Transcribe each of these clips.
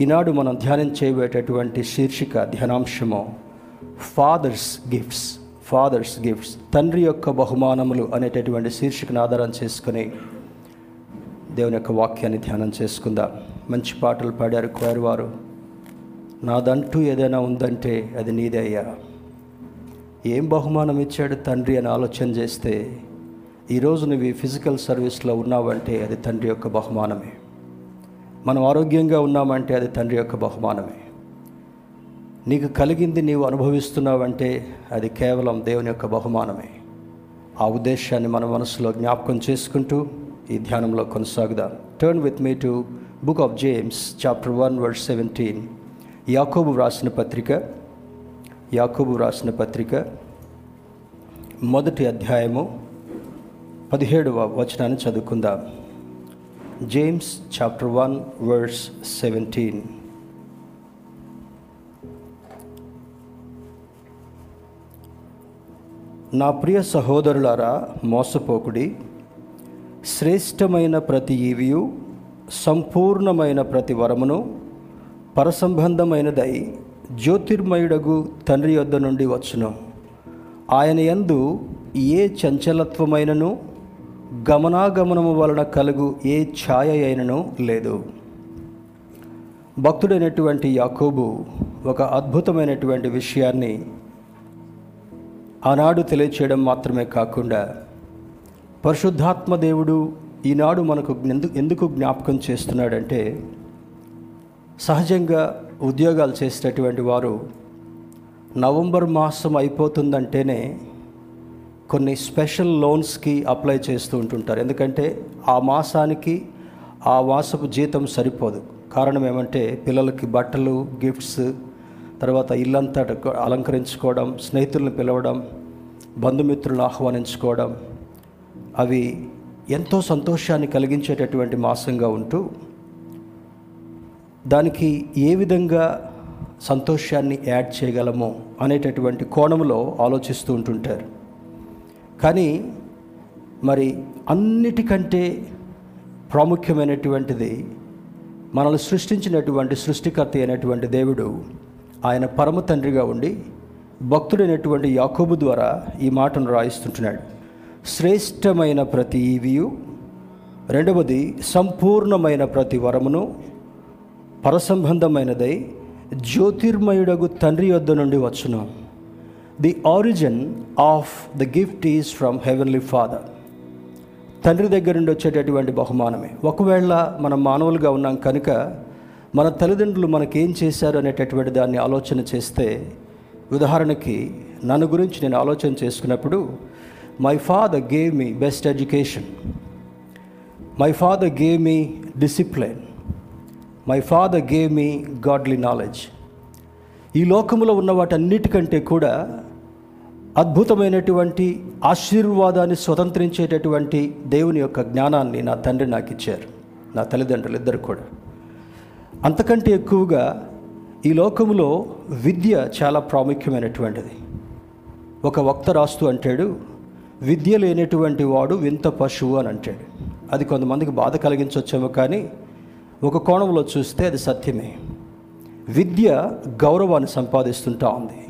ఈనాడు మనం ధ్యానం చేయబేటటువంటి శీర్షిక ధ్యానాంశము ఫాదర్స్ గిఫ్ట్స్ ఫాదర్స్ గిఫ్ట్స్ తండ్రి యొక్క బహుమానములు అనేటటువంటి శీర్షికను ఆధారం చేసుకుని దేవుని యొక్క వాక్యాన్ని ధ్యానం చేసుకుందాం. మంచి పాటలు పాడారు కోయర్ వారు నాదంటూ ఏదైనా ఉందంటే అది నీదే అయ్యా. ఏం బహుమానం ఇచ్చాడు తండ్రి అని ఆలోచన చేస్తే ఈరోజు నువ్వు ఈ ఫిజికల్ సర్వీస్లో ఉన్నావంటే అది తండ్రి యొక్క బహుమానమే. మనం ఆరోగ్యంగా ఉన్నామంటే అది తండ్రి యొక్క బహుమానమే. నీకు కలిగింది నీవు అనుభవిస్తున్నావంటే అది కేవలం దేవుని యొక్క బహుమానమే. ఆ ఉద్దేశాన్ని మన మనసులో జ్ఞాపకం చేసుకుంటూ ఈ ధ్యానంలో కొనసాగుదాం. Turn with me to book of James chapter one verse seventeen యాకోబు వ్రాసిన పత్రిక యాకోబు వ్రాసిన పత్రిక మొదటి అధ్యాయము పదిహేడవ వచనాన్ని చదువుకుందాం. James chapter one verse seventeen నా ప్రియ సహోదరులారా మోసపోకుడి శ్రేష్టమైన ప్రతి ఈవియు సంపూర్ణమైన ప్రతి వరమును పరసంబంధమైనదై జ్యోతిర్మయుడగు తండ్రి యొద్ద నుండి వచ్చును. ఆయన యందు ఏ చంచలత్వమైనను గమనాగమనము వలన కలుగు ఏ ఛాయ అయినను లేదు. భక్తుడైనటువంటి యాకోబు ఒక అద్భుతమైనటువంటి విషయాన్ని ఆనాడు తెలియచేయడం మాత్రమే కాకుండా పరిశుద్ధాత్మ దేవుడు ఈనాడు మనకు ఎందుకు ఎందుకు జ్ఞాపకం చేస్తున్నాడంటే సహజంగా ఉద్యోగాలు చేసేటటువంటి వారు నవంబర్ మాసం అయిపోతుందంటేనే కొన్ని స్పెషల్ లోన్స్కి అప్లై చేస్తూ ఉంటుంటారు. ఎందుకంటే ఆ మాసానికి ఆ మాసపు జీతం సరిపోదు. కారణం ఏమంటే పిల్లలకి బట్టలు గిఫ్ట్స్ తర్వాత ఇల్లంతా అలంకరించుకోవడం స్నేహితులను పిలవడం బంధుమిత్రులను ఆహ్వానించుకోవడం అవి ఎంతో సంతోషాన్ని కలిగించేటటువంటి మాసంగా ఉంటూ దానికి ఏ విధంగా సంతోషాన్ని యాడ్ చేయగలమో అనేటటువంటి కోణంలో ఆలోచిస్తూ ఉంటుంటారు. కానీ మరి అన్నిటికంటే ప్రాముఖ్యమైనటువంటిది మనల్ని సృష్టించినటువంటి సృష్టికర్త అయినటువంటి దేవుడు ఆయన పరమ తండ్రిగా ఉండి భక్తుడైనటువంటి యాకోబు ద్వారా ఈ మాటను రాయిస్తుంటున్నాడు. శ్రేష్టమైన ప్రతి ఈవియు రెండవది సంపూర్ణమైన ప్రతి వరమును పరసంబంధమైనదై జ్యోతిర్మయుడగు తండ్రి యొద్ద నుండి వచ్చును. The origin of the gift is from heavenly father తండ్రి దగ్గర నుండి వచ్చేటటువంటి బహుమానమే. ఒకవేళ మనం మానవులుగా ఉన్నాం కనుక మన తల్లిదండ్రులు మనకేం చేశారు అనేటటువంటి దాన్ని ఆలోచన చేస్తే ఉదాహరణకి నన్ను గురించి నేను ఆలోచన చేసుకున్నప్పుడు my father gave me best education my father gave me discipline my father gave me godly knowledge ఈ లోకంలో ఉన్న వాటన్నిటికంటే కూడా అద్భుతమైనటువంటి ఆశీర్వాదాన్ని స్వతంత్రించేటటువంటి దేవుని యొక్క జ్ఞానాన్ని నా తండ్రి నాకు ఇచ్చారు. నా తల్లిదండ్రులు ఇద్దరు కూడా. అంతకంటే ఎక్కువగా ఈ లోకంలో విద్య చాలా ప్రాముఖ్యమైనటువంటిది. ఒక వక్త రాస్తూ అంటాడు విద్య లేనటువంటి వాడు వింత పశువు అని అంటాడు. అది కొంతమందికి బాధ కలిగించవచ్చేమో కానీ ఒక కోణంలో చూస్తే అది సత్యమే. విద్య గౌరవాన్ని సంపాదిస్తుంటా ఉంది.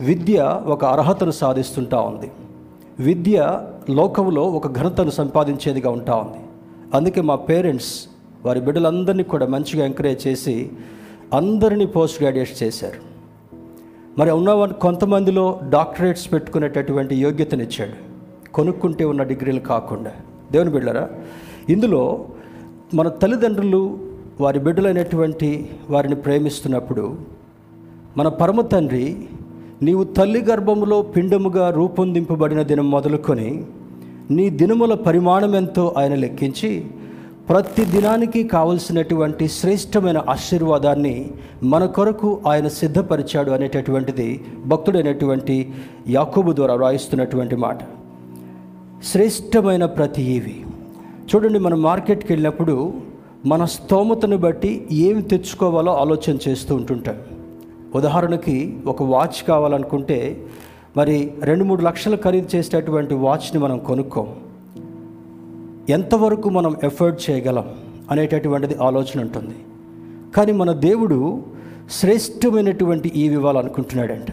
విద్య ఒక అర్హతను సాధిస్తుంటా ఉంది. విద్య లోకంలో ఒక ఘనతను సంపాదించేదిగా ఉంటా ఉంది. అందుకే మా పేరెంట్స్ వారి బిడ్డలందరినీ కూడా మంచిగా ఎంకరేజ్ చేసి అందరినీ పోస్ట్ గ్రాడ్యుయేట్ చేశారు. మరి ఉన్న కొంతమందిలో డాక్టరేట్స్ పెట్టుకునేటటువంటి యోగ్యతనిచ్చాడు. కొనుక్కుంటే ఉన్న డిగ్రీలు కాకుండా. దేవుని బిడ్డరా ఇందులో మన తల్లిదండ్రులు వారి బిడ్డలైనటువంటి వారిని ప్రేమిస్తున్నప్పుడు మన పరమ తండ్రి నీవు తల్లి గర్భములో పిండముగా రూపొందింపబడిన దినం మొదలుకొని నీ దినముల పరిమాణం ఎంతో ఆయన లెక్కించి ప్రతి దినానికి కావలసినటువంటి శ్రేష్టమైన ఆశీర్వాదాన్ని మన కొరకు ఆయన సిద్ధపరిచాడు అనేటటువంటిది భక్తుడైనటువంటి యాకోబు ద్వారా వ్రాయిస్తున్నటువంటి మాట. శ్రేష్టమైన ప్రతి ఈవి. చూడండి మనం మార్కెట్కి వెళ్ళినప్పుడు మన స్తోమతను బట్టి ఏమి తెచ్చుకోవాలో ఆలోచన చేస్తూ ఉంటుంటాం. ఉదాహరణకి ఒక వాచ్ కావాలనుకుంటే మరి రెండు మూడు లక్షలు ఖరీదు చేసేటటువంటి వాచ్ని మనం కొనుక్కోం. ఎంతవరకు మనం ఎఫర్ట్ చేయగలం అనేటటువంటిది ఆలోచన ఉంటుంది. కానీ మన దేవుడు శ్రేష్టమైనటువంటి ఈ ఇవ్వాలనుకుంటున్నాడంట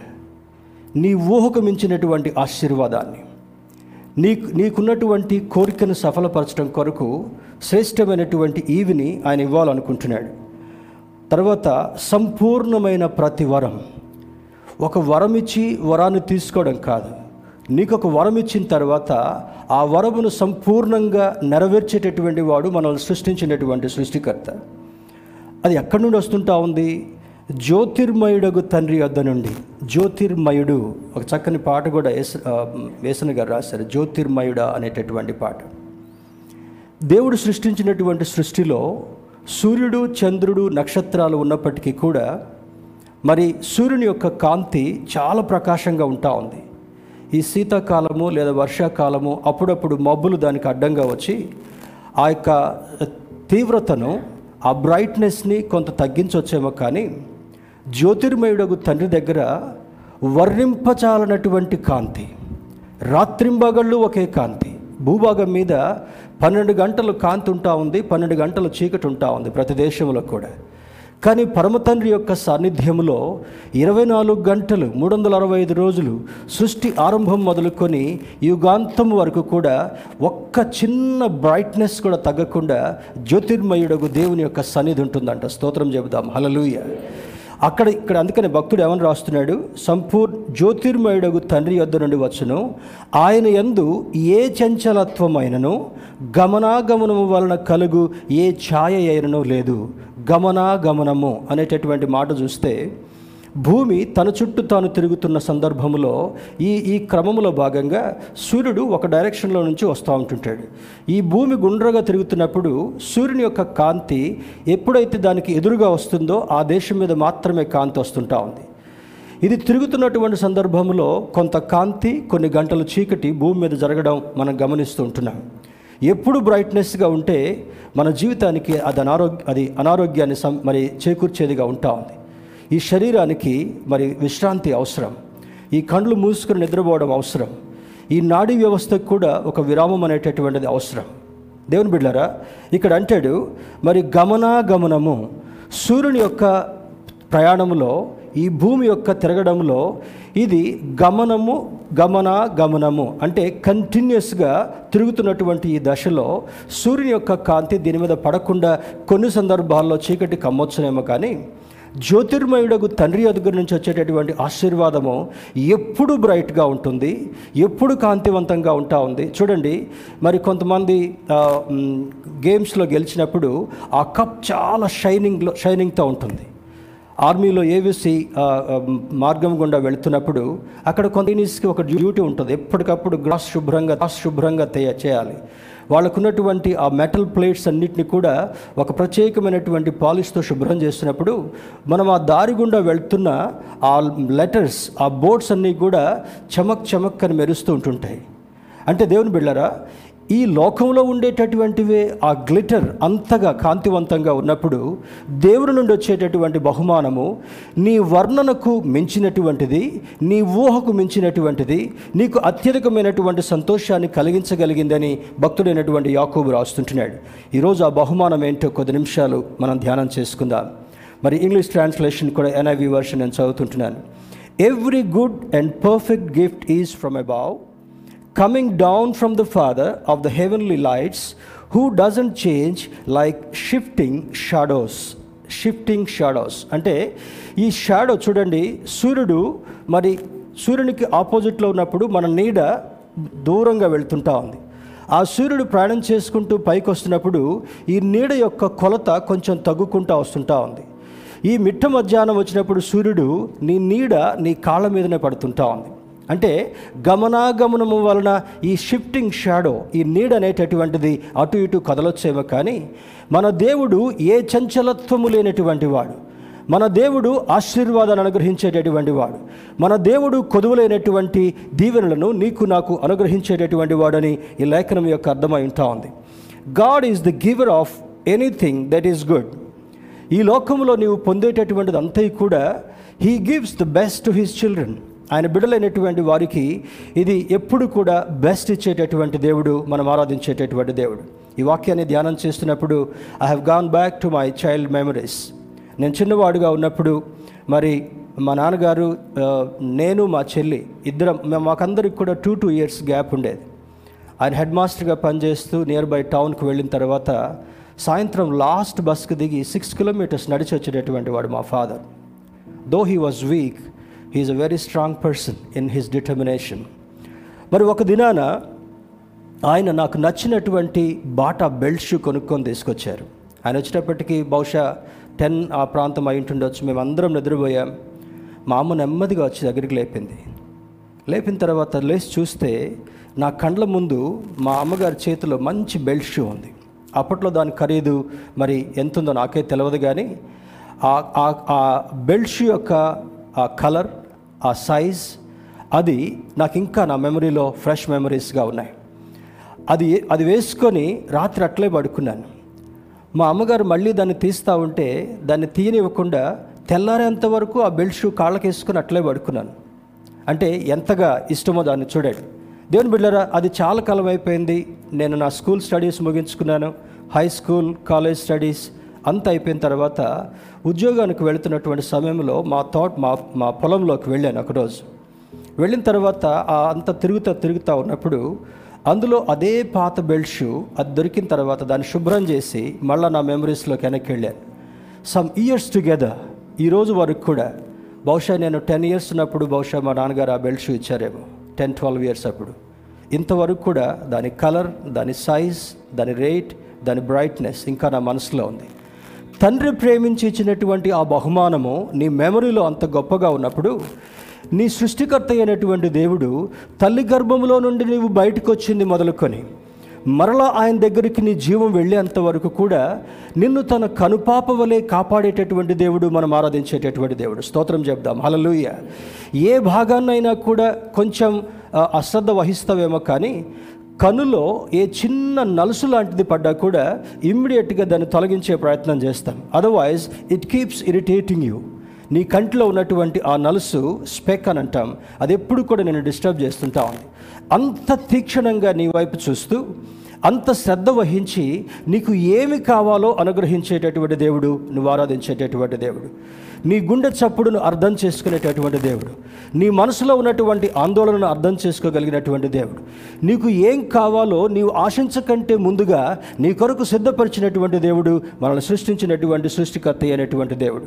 నీ ఊహకు మించినటువంటి ఆశీర్వాదాన్ని నీకు నీకున్నటువంటి కోరికను సఫలపరచడం కొరకు శ్రేష్టమైనటువంటి ఈవిని ఆయన ఇవ్వాలనుకుంటున్నాడు. తర్వాత సంపూర్ణమైన ప్రతి వరం. ఒక వరం ఇచ్చి వరాన్ని తీసుకోవడం కాదు. నీకు ఒక వరం ఇచ్చిన తర్వాత ఆ వరమును సంపూర్ణంగా నెరవేర్చేటటువంటి వాడు మనల్ని సృష్టించినటువంటి సృష్టికర్త. అది ఎక్కడి నుండి వస్తుంటా ఉంది? జ్యోతిర్మయుడగు తండ్రి వద్ద నుండి. జ్యోతిర్మయుడు ఒక చక్కని పాట కూడా వేస వేసన గారు రాశారు జ్యోతిర్మయుడ అనేటటువంటి పాట. దేవుడు సృష్టించినటువంటి సృష్టిలో సూర్యుడు చంద్రుడు నక్షత్రాలు ఉన్నప్పటికీ కూడా మరి సూర్యుని యొక్క కాంతి చాలా ప్రకాశంగా ఉంటా ఉంది. ఈ శీతాకాలము లేదా వర్షాకాలము అప్పుడప్పుడు మబ్బులు దానికి అడ్డంగా వచ్చి ఆ యొక్క తీవ్రతను ఆ బ్రైట్నెస్ని కొంత తగ్గించవచ్చేమో కానీ జ్యోతిర్మయుడగు తండ్రి దగ్గర వర్ణింపచాలనటువంటి కాంతి రాత్రింబగళ్ళు ఒకే కాంతి భూభాగం మీద పన్నెండు గంటలు కాంతి ఉంటా ఉంది పన్నెండు గంటలు చీకటి ఉంటా ఉంది ప్రతి దేశంలో కూడా. కానీ పరమతండ్రి యొక్క సాన్నిధ్యంలో ఇరవై నాలుగు గంటలు మూడు వందల అరవై ఐదు రోజులు సృష్టి ఆరంభం మొదలుకొని యుగాంతం వరకు కూడా ఒక్క చిన్న బ్రైట్నెస్ కూడా తగ్గకుండా జ్యోతిర్మయుడకు దేవుని యొక్క సన్నిధి ఉంటుందంట. స్తోత్రం చెబుదాం. హలలుయ అక్కడ ఇక్కడ అందుకని భక్తుడు ఏమని రాస్తున్నాడు? సంపూర్ణ జ్యోతిర్మయుడగు తండ్రి యొద్ద నుండి వచ్చును. ఆయన ఎందు ఏ చంచలత్వమైనను గమనాగమనము వలన కలుగు ఏ ఛాయ అయినను లేదు. గమనాగమనము అనేటటువంటి మాట చూస్తే భూమి తన చుట్టూ తాను తిరుగుతున్న సందర్భంలో ఈ ఈ క్రమంలో భాగంగా సూర్యుడు ఒక డైరెక్షన్లో నుంచి వస్తూ ఉంటుంటాడు. ఈ భూమి గుండ్రగా తిరుగుతున్నప్పుడు సూర్యుని యొక్క కాంతి ఎప్పుడైతే దానికి ఎదురుగా వస్తుందో ఆ దేశం మీద మాత్రమే కాంతి వస్తుంటా ఉంది. ఇది తిరుగుతున్నటువంటి సందర్భంలో కొంత కాంతి కొన్ని గంటలు చీకటి భూమి మీద జరగడం మనం గమనిస్తూ ఉంటున్నాం. ఎప్పుడు బ్రైట్నెస్గా ఉంటే మన జీవితానికి అది అనారోగ్య అది అనారోగ్యాన్ని సం మరి చేకూర్చేదిగా ఉంటా ఉంది. ఈ శరీరానికి మరి విశ్రాంతి అవసరం. ఈ కండ్లు మూసుకుని నిద్రపోవడం అవసరం. ఈ నాడీ వ్యవస్థకు కూడా ఒక విరామం అనేటటువంటిది అవసరం. దేవుని బిడ్డారా ఇక్కడ అంటాడు మరి గమనాగమనము సూర్యుని యొక్క ప్రయాణంలో ఈ భూమి యొక్క తిరగడంలో ఇది గమనము గమన గమనము అంటే కంటిన్యూస్గా తిరుగుతున్నటువంటి ఈ దశలో సూర్యుని యొక్క కాంతి దీని మీద పడకుండా కొన్ని సందర్భాల్లో చీకటి కమ్మొచ్చునేమో కానీ జ్యోతిర్మయుడకు తండ్రి దగ్గర నుంచి వచ్చేటటువంటి ఆశీర్వాదము ఎప్పుడు బ్రైట్గా ఉంటుంది ఎప్పుడు కాంతివంతంగా ఉంటా ఉంది. చూడండి మరి కొంతమంది గేమ్స్లో గెలిచినప్పుడు ఆ కప్ చాలా షైనింగ్లో షైనింగ్తో ఉంటుంది. ఆర్మీలో ఏవిసి మార్గం గుండా వెళుతున్నప్పుడు అక్కడ కొంత ఒక డ్యూటీ ఉంటుంది. ఎప్పటికప్పుడు గ్లాస్ శుభ్రంగా గ్లాస్ శుభ్రంగా చేయాలి. వాళ్ళకున్నటువంటి ఆ మెటల్ ప్లేట్స్ అన్నిటిని కూడా ఒక ప్రత్యేకమైనటువంటి పాలిష్తో శుభ్రం చేస్తున్నప్పుడు మనం ఆ దారి గుండా వెళ్తున్న ఆ లెటర్స్ ఆ బోర్డ్స్ అన్నీ కూడా చమక్ చమక్ అని మెరుస్తూ ఉంటుంటాయి. అంటే దేవుని బిళ్ళరా ఈ లోకంలో ఉండేటటువంటివే ఆ గ్లిటర్ అంతగా కాంతివంతంగా ఉన్నప్పుడు దేవుడి నుండి వచ్చేటటువంటి బహుమానము నీ వర్ణనకు మించినటువంటిది నీ ఊహకు మించినటువంటిది నీకు అత్యధికమైనటువంటి సంతోషాన్ని కలిగించగలిగిందని భక్తుడైనటువంటి యాకోబు రాస్తుంటున్నాడు. ఈరోజు ఆ బహుమానం ఏంటో కొద్ది నిమిషాలు మనం ధ్యానం చేసుకుందాం. మరి ఇంగ్లీష్ ట్రాన్స్లేషన్ కూడా ఎన్ఐవి వర్షన్ నేను చదువుతుంటున్నాను. Every good and perfect gift is from above coming down from the Father of the heavenly lights, who doesn't change like shifting shadows. Shifting shadows అంటే ఈ షాడో చూడండి సూర్యుడు మరి సూర్యునికి ఆపోజిట్లో ఉన్నప్పుడు మన నీడ దూరంగా వెళ్తుంటా ఉంది. ఆ సూర్యుడు ప్రయాణం చేసుకుంటూ పైకి వస్తున్నప్పుడు ఈ నీడ యొక్క కొలత కొంచెం తగ్గుకుంటూ వస్తుంటా ఉంది. ఈ మిట్ట మధ్యాహ్నం వచ్చినప్పుడు సూర్యుడు నీ నీడ నీ కాళ్ళ మీదనే పడుతుంటా ఉంది. అంటే గమనాగమనము వలన ఈ షిఫ్టింగ్ షాడో ఈ నీడ అనేటటువంటిది అటు ఇటు కదలొచ్చేమో కానీ మన దేవుడు ఏ చంచలత్వము లేనటువంటి వాడు. మన దేవుడు ఆశీర్వాదాన్ని అనుగ్రహించేటటువంటి వాడు. మన దేవుడు కొదువులైనటువంటి దీవెనలను నీకు నాకు అనుగ్రహించేటటువంటి వాడని ఈ లేఖనం యొక్క అర్థమై ఉంటా ఉంది. God is the giver of anything that is good ఈ లోకంలో నీవు పొందేటటువంటిది అంతా కూడా he gives the best to his children ఆయన బిడలైనటువంటి వారికి ఇది ఎప్పుడు కూడా బెస్ట్ ఇచ్చేటటువంటి దేవుడు మనం ఆరాధించేటటువంటి దేవుడు. ఈ వాక్యాన్ని ధ్యానం చేస్తున్నప్పుడు I have gone back to my child memories నేను చిన్నవాడుగా ఉన్నప్పుడు మరి మా నాన్నగారు నేను మా చెల్లి ఇద్దరం మేము మాకందరికి కూడా టూ టూ ఇయర్స్ గ్యాప్ ఉండేది. ఆయన హెడ్ మాస్టర్గా పనిచేస్తూ నియర్ బై టౌన్కి వెళ్ళిన తర్వాత సాయంత్రం లాస్ట్ బస్కి దిగి సిక్స్ కిలోమీటర్స్ నడిచి వచ్చేటటువంటి వాడు మా father though he was weak he's a very strong person in his determination మరి ఒక దినాన ఆయన నాకు నచ్చినటువంటి బాటా బెల్ట్ షూ కొనుక్కొని తీసుకొచ్చారు. ఆయన వచ్చేటప్పటికి బహుశా టెన్ ఆ ప్రాంతం అయి ఉంటుండొచ్చు. మేము అందరం నిద్రపోయాం. మా అమ్మ నెమ్మదిగా వచ్చి దగ్గరికి లేపింది. లేపిన తర్వాత లేచి చూస్తే నా కండ్ల ముందు మా అమ్మగారి చేతిలో మంచి బెల్ట్ షూ ఉంది. అప్పట్లో దాని ఖరీదు మరి ఎంత ఉందో నాకే తెలియదు కానీ ఆ- ఆ- ఆ బెల్ట్ షూ యొక్క ఆ కలర్ ఆ సైజ్ అది నాకు ఇంకా నా మెమరీలో ఫ్రెష్ మెమరీస్గా ఉన్నాయి. అది అది వేసుకొని రాత్రి అట్లే పడుకున్నాను. మా అమ్మగారు మళ్ళీ దాన్ని తీస్తూ ఉంటే దాన్ని తీయనివ్వకుండా తెల్లారేంత వరకు ఆ బెల్ట్ షూ కాళ్ళకి వేసుకొని అట్లే పడుకున్నాను. అంటే ఎంతగా ఇష్టమో దాన్ని చూడండి దేవుని బిడ్డరా అది చాలా కాలం అయిపోయింది. నేను నా స్కూల్ స్టడీస్ ముగించుకున్నాను. హై స్కూల్ కాలేజ్ స్టడీస్ అంత అయిపోయిన తర్వాత ఉద్యోగానికి వెళుతున్నటువంటి సమయంలో మా థాట్ మా మా పొలంలోకి వెళ్ళాను ఒకరోజు. వెళ్ళిన తర్వాత ఆ అంత తిరుగుతా తిరుగుతూ ఉన్నప్పుడు అందులో అదే పాత బెల్ట్ షూ అది దొరికిన తర్వాత దాన్ని శుభ్రం చేసి మళ్ళీ నా మెమరీస్లోకి వెనక్కి వెళ్ళాను. సమ్ ఇయర్స్ టుగెదర్ ఈరోజు వరకు కూడా బహుశా నేను టెన్ ఇయర్స్ ఉన్నప్పుడు బహుశా మా నాన్నగారు ఆ బెల్ట్ షూ ఇచ్చారేమో. టెన్ ట్వెల్వ్ ఇయర్స్ అప్పుడు. ఇంతవరకు కూడా దాని కలర్ దాని సైజ్ దాని రేట్ దాని బ్రైట్నెస్ ఇంకా నా మనసులో ఉంది. తండ్రి ప్రేమించి ఇచ్చినటువంటి ఆ బహుమానము నీ మెమరీలో అంత గొప్పగా ఉన్నప్పుడు నీ సృష్టికర్త అయినటువంటి దేవుడు తల్లి గర్భములో నుండి నీవు బయటకు వచ్చింది మొదలుకొని మరలా ఆయన దగ్గరికి నీ జీవం వెళ్ళేంత వరకు కూడా నిన్ను తన కనుపాప వలె కాపాడేటటువంటి దేవుడు మనం ఆరాధించేటటువంటి దేవుడు. స్తోత్రం చెప్దాం. హలలుయ ఏ భాగాన్నైనా కూడా కొంచెం అశ్రద్ధ వహిస్తావేమో కానీ కనులో ఏ చిన్న నలుసు లాంటిది పడ్డా కూడా ఇమ్మీడియట్గా దాన్ని తొలగించే ప్రయత్నం చేస్తాం. Otherwise it keeps irritating you నీ కంటిలో ఉన్నటువంటి ఆ నలుసు స్పెక్ అని అంటాం. అది ఎప్పుడు కూడా నేను డిస్టర్బ్ చేస్తుంటా ఉంది. అంత తీక్షణంగా నీ వైపు చూస్తూ అంత శ్రద్ధ వహించి నీకు ఏమి కావాలో అనుగ్రహించేటటువంటి దేవుడు నువ్వు ఆరాధించేటటువంటి దేవుడు. నీ గుండె చప్పుడును అర్థం చేసుకునేటటువంటి దేవుడు. నీ మనసులో ఉన్నటువంటి ఆందోళనను అర్థం చేసుకోగలిగినటువంటి దేవుడు. నీకు ఏం కావాలో నీవు ఆశించకంటే ముందుగా నీ కొరకు సిద్ధపరిచినటువంటి దేవుడు మనల్ని సృష్టించినటువంటి సృష్టికర్త అయినటువంటి దేవుడు.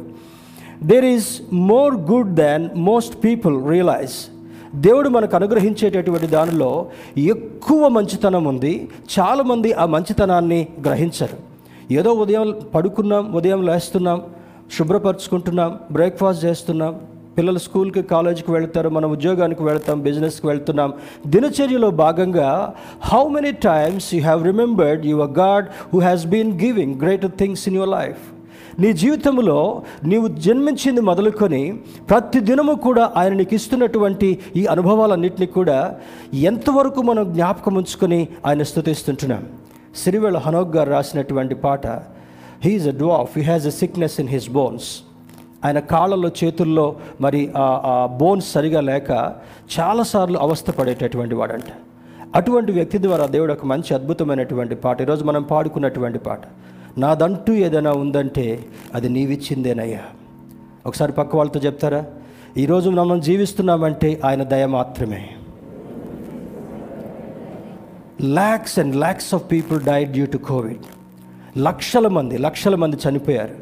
There is more good than most people realise దేవుడు మనకు అనుగ్రహించేటటువంటి దానిలో ఎక్కువ మంచితనం ఉంది. చాలామంది ఆ మంచితనాన్ని గ్రహించరు. ఏదో ఉదయం పడుకున్నాం ఉదయం లేస్తున్నాం శుభ్రపరచుకుంటున్నాం బ్రేక్ఫాస్ట్ చేస్తున్నాం పిల్లలు స్కూల్కి కాలేజీకి వెళ్తారు మనం ఉద్యోగానికి వెళ్తాం బిజినెస్కి వెళ్తున్నాం. దినచర్యలో భాగంగా how many times you have remembered your God who has been giving greater things in your life నీ జీవితంలో నీవు జన్మించింది మొదలుకొని ప్రతి దినము కూడా ఆయన నీకు ఇస్తున్నటువంటి ఈ అనుభవాలన్నింటినీ కూడా ఎంతవరకు మనం జ్ఞాపకం ఉంచుకొని ఆయన స్థుతిస్తుంటున్నాం. సిరివేళ హనోక్ గారు రాసినటువంటి పాట he's a dwarf he has a sickness in his bones ఆయన కాళ్ళలో చేతుల్లో మరి ఆ బోన్స్ సరిగా లేక చాలాసార్లు అవస్థ పడేటటువంటి వాడంట. అటువంటి వ్యక్తి ద్వారా దేవుడు ఒక మంచి అద్భుతమైనటువంటి పాట. ఈరోజు మనం పాడుకున్నటువంటి పాట నాదంటూ ఏదైనా ఉందంటే అది నీవిచ్చిందేనయ్యా. ఒకసారి పక్క వాళ్ళతో చెప్తారా? ఈరోజు మనం జీవిస్తున్నామంటే ఆయన దయ మాత్రమే. Lakhs and lakhs of people died due to Covid లక్షల మంది లక్షల మంది చనిపోయారు.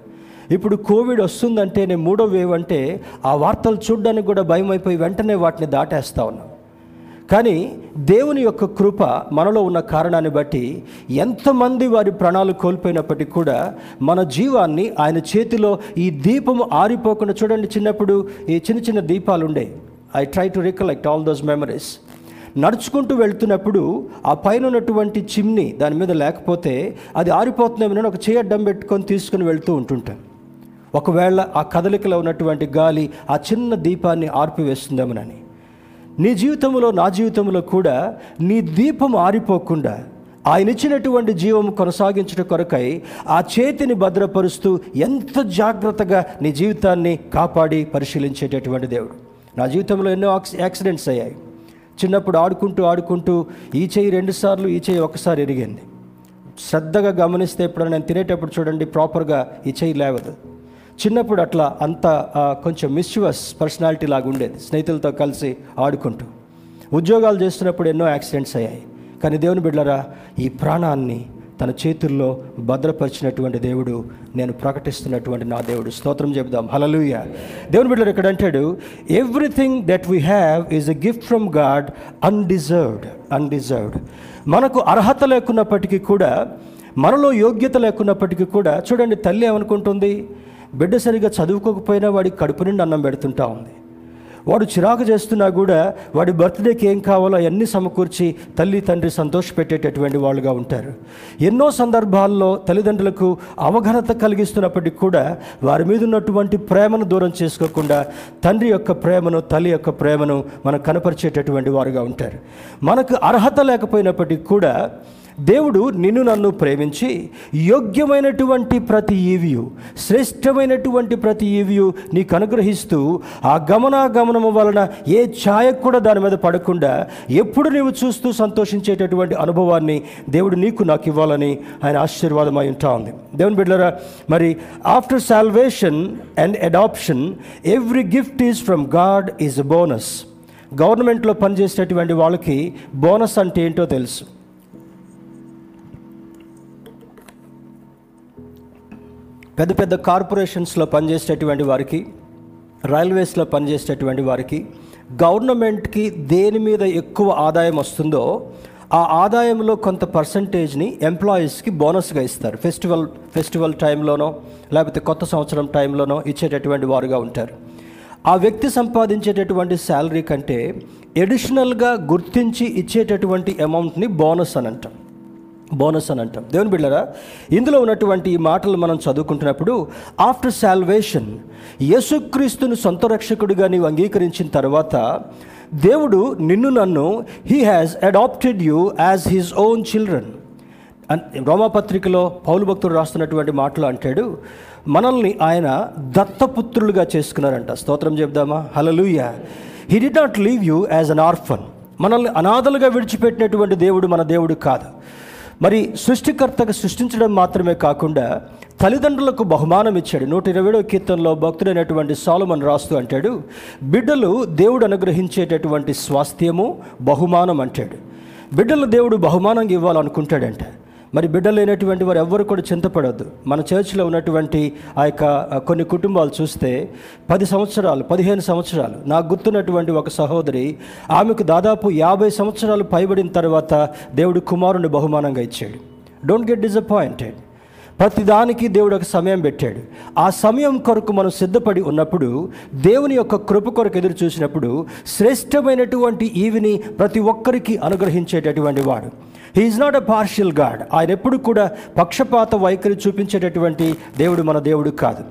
ఇప్పుడు కోవిడ్ వస్తుందంటేనే మూడో వేవ్ అంటే ఆ వార్తలు చూడడానికి కూడా భయం అయిపోయి వెంటనే వాటిని దాటేస్తా ఉన్నాం. కానీ దేవుని యొక్క కృప మనలో ఉన్న కారణాన్ని బట్టి ఎంతమంది వారి ప్రాణాలు కోల్పోయినప్పటికీ కూడా మన జీవాన్ని ఆయన చేతిలో ఈ దీపము ఆరిపోకుండా చూడండి చిన్నప్పుడు ఈ చిన్న చిన్న దీపాలు ఉండే. I try to recollect all those memories నడుచుకుంటూ వెళ్తున్నప్పుడు ఆ పైన ఉన్నటువంటి చిమ్ని దాని మీద లేకపోతే అది ఆరిపోతుందేమో ఒక చేయ అడ్డం పెట్టుకొని తీసుకుని వెళ్తూ ఉంటుంటాం. ఒకవేళ ఆ కదలికలో ఉన్నటువంటి గాలి ఆ చిన్న దీపాన్ని ఆర్పివేస్తుందేమోనని నీ జీవితంలో నా జీవితంలో కూడా నీ దీపం ఆరిపోకుండా ఆయన ఇచ్చినటువంటి జీవం కొనసాగించట కొరకై ఆ చేతిని భద్రపరుస్తూ ఎంత జాగ్రత్తగా నీ జీవితాన్ని కాపాడి పరిశీలించేటటువంటి దేవుడు. నా జీవితంలో ఎన్నో యాక్సిడెంట్స్ అయ్యాయి. చిన్నప్పుడు ఆడుకుంటూ ఆడుకుంటూ ఈ చేయి రెండుసార్లు ఈ చేయి ఒకసారి ఎరిగింది. శ్రద్ధగా గమనిస్తే ఎప్పుడైనా నేను తినేటప్పుడు చూడండి ప్రాపర్గా ఈ చేయి లేవదు. చిన్నప్పుడు అట్లా అంత కొంచెం మిస్చువస్ పర్సనాలిటీ లాగా ఉండేది. స్నేహితులతో కలిసి ఆడుకుంటూ. ఉద్యోగాలు చేస్తున్నప్పుడు ఎన్నో యాక్సిడెంట్స్ అయ్యాయి. కానీ దేవుని బిడ్డరా ఈ ప్రాణాన్ని తన చేతుల్లో భద్రపరిచినటువంటి దేవుడు నేను ప్రకటిస్తున్నటువంటి నా దేవుడు. స్తోత్రం చెబుదాం. హలలుయ దేవుని బిడ్డలు ఇక్కడ అంటాడు everything that we have is a gift from God undeserved undeserved మనకు అర్హత లేకున్నప్పటికీ కూడా మనలో యోగ్యత లేకున్నప్పటికీ కూడా చూడండి తల్లి ఏమనుకుంటుంది? బిడ్డ సరిగా చదువుకోకపోయినా వాడికి కడుపు నిండి అన్నం పెడుతుంటా ఉంది. వాడు చిరాకు చేస్తున్నా కూడా వాడి బర్త్డేకి ఏం కావాలో అవన్నీ సమకూర్చి తల్లి తండ్రి సంతోషపెట్టేటటువంటి వాళ్ళుగా ఉంటారు. ఎన్నో సందర్భాల్లో తల్లిదండ్రులకు అవగాహనత కలిగిస్తున్నప్పటికీ కూడా వారి మీద ఉన్నటువంటి ప్రేమను దూరం చేసుకోకుండా తండ్రి యొక్క ప్రేమను తల్లి యొక్క ప్రేమను మనకు కనపరిచేటటువంటి వారుగా ఉంటారు. మనకు అర్హత లేకపోయినప్పటికీ కూడా దేవుడు నిన్ను నన్ను ప్రేమించి యోగ్యమైనటువంటి ప్రతి ఈవియు శ్రేష్టమైనటువంటి ప్రతి ఈవియు నీకు అనుగ్రహిస్తూ ఆ గమనాగమనము వలన ఏ ఛాయ కూడా దాని మీద పడకుండా ఎప్పుడు నీవు చూస్తూ సంతోషించేటటువంటి అనుభవాన్ని దేవుడు నీకు నాకు ఇవ్వాలని ఆయన ఆశీర్వాదమై ఉంటా ఉంది. దేవుని బిడ్డరా మరి after salvation and adoption every gift is from God is bonus. గవర్నమెంట్లో పనిచేసేటటువంటి వాళ్ళకి బోనస్ అంటే ఏంటో తెలుసు. పెద్ద పెద్ద కార్పొరేషన్స్లో పనిచేసేటటువంటి వారికి రైల్వేస్లో పనిచేసేటటువంటి వారికి గవర్నమెంట్కి దేని మీద ఎక్కువ ఆదాయం వస్తుందో ఆ ఆదాయంలో కొంత పర్సంటేజ్ని ఎంప్లాయీస్కి బోనస్గా ఇస్తారు. ఫెస్టివల్ ఫెస్టివల్ టైంలోనో లేకపోతే కొత్త సంవత్సరం టైంలోనో ఇచ్చేటటువంటి వారుగా ఉంటారు. ఆ వ్యక్తి సంపాదించేటటువంటి శాలరీ కంటే ఎడిషనల్గా గుర్తించి ఇచ్చేటటువంటి అమౌంట్ని బోనస్ అని అంటాం. బోనస్ అని అంటాం. దేవుని బిళ్ళరా ఇందులో ఉన్నటువంటి ఈ మాటలు మనం చదువుకుంటున్నప్పుడు ఆఫ్టర్ శాల్వేషన్ యేసుక్రీస్తును సొంత రక్షకుడిగా నీవు అంగీకరించిన తర్వాత దేవుడు నిన్ను నన్ను he has adopted you as his own children రోమాపత్రికలో పౌలు భక్తుడు రాస్తున్నటువంటి మాటలు అంటాడు మనల్ని ఆయన దత్తపుత్రులుగా చేసుకున్నారంట. స్తోత్రం చెప్దామా? Hallelujah he did not leave you as an orphan మనల్ని అనాథలుగా విడిచిపెట్టినటువంటి దేవుడు మన దేవుడు కాదు. మరి సృష్టికర్తగా సృష్టించడం మాత్రమే కాకుండా తల్లిదండ్రులకు బహుమానం ఇచ్చాడు. నూట ఇరవై కీర్తనలో భక్తుడైనటువంటి సాలుమన్ రాస్తూ అంటాడు బిడ్డలు దేవుడు అనుగ్రహించేటటువంటి స్వాస్థ్యము బహుమానం అంటాడు. బిడ్డలు దేవుడు బహుమానంగా ఇవ్వాలనుకుంటాడంట. మరి బిడ్డలు లేనటువంటి వారు ఎవ్వరు కూడా చింతపడద్దు. మన చర్చిలో ఉన్నటువంటి ఆ యొక్క కొన్ని కుటుంబాలు చూస్తే పది సంవత్సరాలు పదిహేను సంవత్సరాలు నాకు గుర్తున్నటువంటి ఒక సహోదరి ఆమెకు దాదాపు యాభై సంవత్సరాలు పైబడిన తర్వాత దేవుడు కుమారుని బహుమానంగా ఇచ్చాడు. డోంట్ గెట్ డిసప్పాయింటెడ్ ప్రతిదానికి దేవుడు ఒక సమయం పెట్టాడు. ఆ సమయం కొరకు మనం సిద్ధపడి ఉన్నప్పుడు దేవుని యొక్క కృప కొరకు ఎదురు చూసినప్పుడు శ్రేష్టమైనటువంటి ఈవిని ప్రతి ఒక్కరికి అనుగ్రహించేటటువంటి వాడు. He's not a partial God ఆయన ఎప్పుడు కూడా పక్షపాత వైఖరి చూపించేటటువంటి దేవుడు మన దేవుడు కాదు.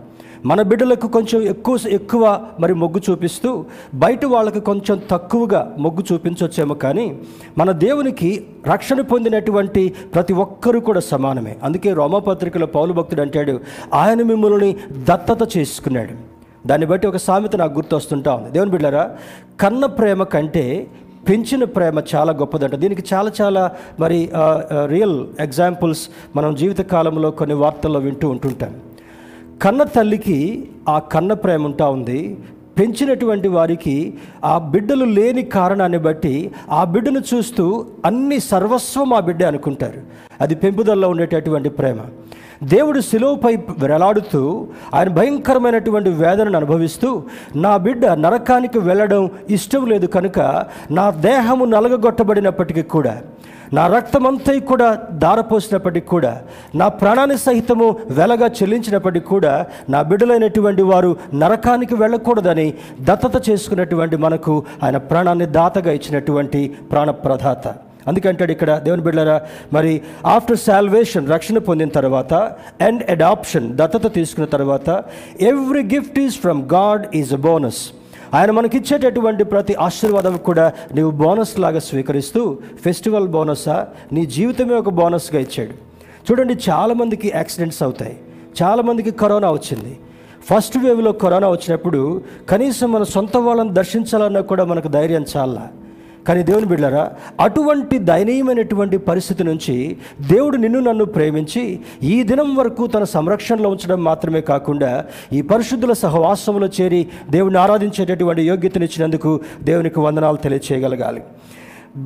మన బిడ్డలకు కొంచెం ఎక్కువ ఎక్కువ మరి మొగ్గు చూపిస్తూ బయట వాళ్ళకు కొంచెం తక్కువగా మొగ్గు చూపించవచ్చేమో కానీ మన దేవునికి రక్షణ పొందినటువంటి ప్రతి ఒక్కరూ కూడా సమానమే. అందుకే రోమపత్రికలో పౌలు భక్తుడు అంటాడు ఆయన మిమ్మల్ని దత్తత చేసుకున్నాడు. దాన్ని బట్టి ఒక సామెత నాకు గుర్తొస్తుంటా ఉంది. దేవుని బిడ్డారా కన్న ప్రేమ కంటే పెంచిన ప్రేమ చాలా గొప్పదంట. దీనికి చాలా చాలా మరి రియల్ ఎగ్జాంపుల్స్ మనం జీవితకాలంలో కొన్ని వార్తల్లో వింటూ ఉంటుంటాం. కన్న తల్లికి ఆ కన్న ప్రేమ ఉంటా ఉంది. పెంచినటువంటి వారికి ఆ బిడ్డలు లేని కారణాన్ని బట్టి ఆ బిడ్డను చూస్తూ అన్ని సర్వస్వం ఆ బిడ్డ అనుకుంటారు. అది పెంపుదల్లో ఉండేటటువంటి ప్రేమ. దేవుడు శిలువపై వేలాడుతూ ఆయన భయంకరమైనటువంటి వేదనను అనుభవిస్తూ నా బిడ్డ నరకానికి వెళ్ళడం ఇష్టం లేదు కనుక నా దేహము నలగగొట్టబడినప్పటికీ కూడా నా రక్తమంతా కూడా దారపోసినప్పటికి కూడా నా ప్రాణాన్ని సహితము వెలగా చెల్లించినప్పటికీ కూడా నా బిడ్డలైనటువంటి వారు నరకానికి వెళ్ళకూడదని దత్తత చేసుకున్నటువంటి మనకు ఆయన ప్రాణాన్ని దాతగా ఇచ్చినటువంటి ప్రాణప్రదాత. అందుకంటాడు ఇక్కడ దేవుని బిడ్డలారా మరి ఆఫ్టర్ సాల్వేషన్ రక్షణ పొందిన తర్వాత అండ్ అడాప్షన్ దత్తత తీసుకున్న తర్వాత every gift is from God is a bonus ఆయన మనకిచ్చేటటువంటి ప్రతి ఆశీర్వాదం కూడా నీవు బోనస్ లాగా స్వీకరిస్తూ ఫెస్టివల్ బోనసా నీ జీవితమే ఒక బోనస్గా ఇచ్చాడు. చూడండి చాలామందికి యాక్సిడెంట్స్ అవుతాయి. చాలామందికి కరోనా వచ్చింది. ఫస్ట్ వేవ్లో కరోనా వచ్చినప్పుడు కనీసం మన సొంత వాళ్ళని దర్శించాలన్నా కూడా మనకు ధైర్యం చాలా కానీ దేవుని బిడ్డారా అటువంటి దయనీయమైనటువంటి పరిస్థితి నుంచి దేవుడు నిన్ను నన్ను ప్రేమించి ఈ దినం వరకు తన సంరక్షణలో ఉంచడం మాత్రమే కాకుండా ఈ పరిశుద్ధుల సహవాసంలో చేరి దేవుని ఆరాధించేటటువంటి యోగ్యతనిచ్చినందుకు దేవునికి వందనాలు తెలియచేయగలగాలి.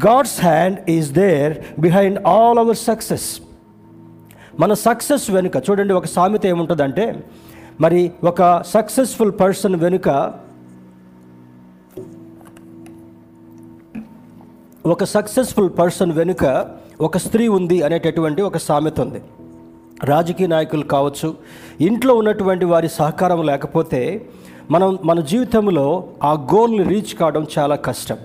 God's hand is there behind all our success మన సక్సెస్ వెనుక చూడండి ఒక సామెత ఏముంటుందంటే మరి ఒక సక్సెస్ఫుల్ పర్సన్ వెనుక ఒక సక్సెస్ఫుల్ పర్సన్ వెనుక ఒక స్త్రీ ఉంది అనేటటువంటి ఒక సామెత ఉంది. రాజకీయ నాయకులు కావచ్చు ఇంట్లో ఉన్నటువంటి వారి సహకారం లేకపోతే మనం మన జీవితంలో ఆ గోల్ని రీచ్ కావడం చాలా కష్టం.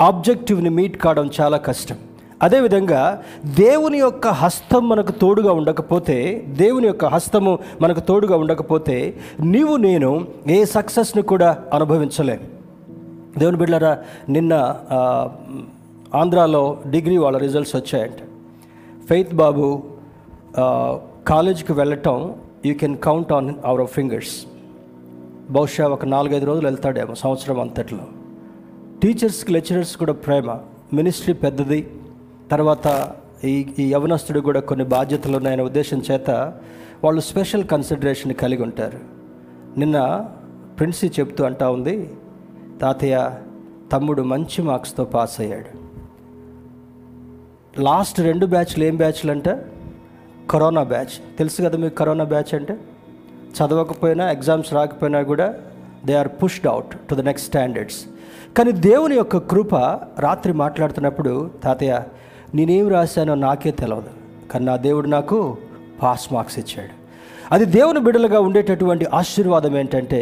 ఆబ్జెక్టివ్ని మీట్ కావడం చాలా కష్టం. అదేవిధంగా దేవుని యొక్క హస్తం మనకు తోడుగా ఉండకపోతే దేవుని యొక్క హస్తము మనకు తోడుగా ఉండకపోతే నీవు నేను ఏ సక్సెస్ని కూడా అనుభవించలేము. దేవుని బిడ్డారా నిన్న ఆంధ్రాలో డిగ్రీ వాళ్ళ రిజల్ట్స్ వచ్చాయంట. ఫెయిత్ బాబు కాలేజీకి వెళ్ళటం you can count on our fingers. బహుశా ఒక నాలుగైదు రోజులు వెళ్తాడేమో సంవత్సరం అంతట్లో. టీచర్స్కి లెక్చరర్స్ కూడా ప్రేమ. మినిస్ట్రీ పెద్దది. తర్వాత ఈ ఈ యవనస్తుడు కూడా కొన్ని బాధ్యతలు ఉన్నాయనే ఉద్దేశం చేత వాళ్ళు స్పెషల్ కన్సిడరేషన్ కలిగి ఉంటారు. నిన్న ప్రిన్సీ చెప్తూ అంటా ఉంది తాతయ్య తమ్ముడు మంచి మార్క్స్తో పాస్ అయ్యాడు. లాస్ట్ రెండు బ్యాచ్లు ఏం బ్యాచ్లు అంటే కరోనా బ్యాచ్. తెలుసు కదా మీకు కరోనా బ్యాచ్ అంటే? చదవకపోయినా ఎగ్జామ్స్ రాకపోయినా కూడా they are pushed out to the next standards కానీ దేవుని యొక్క కృప రాత్రి మాట్లాడుతున్నప్పుడు తాతయ్య నేనేం రాశానో నాకే తెలియదు కానీ నా దేవుడు నాకు పాస్ మార్క్స్ ఇచ్చాడు. అది దేవుని బిడ్డలుగా ఉండేటటువంటి ఆశీర్వాదం ఏంటంటే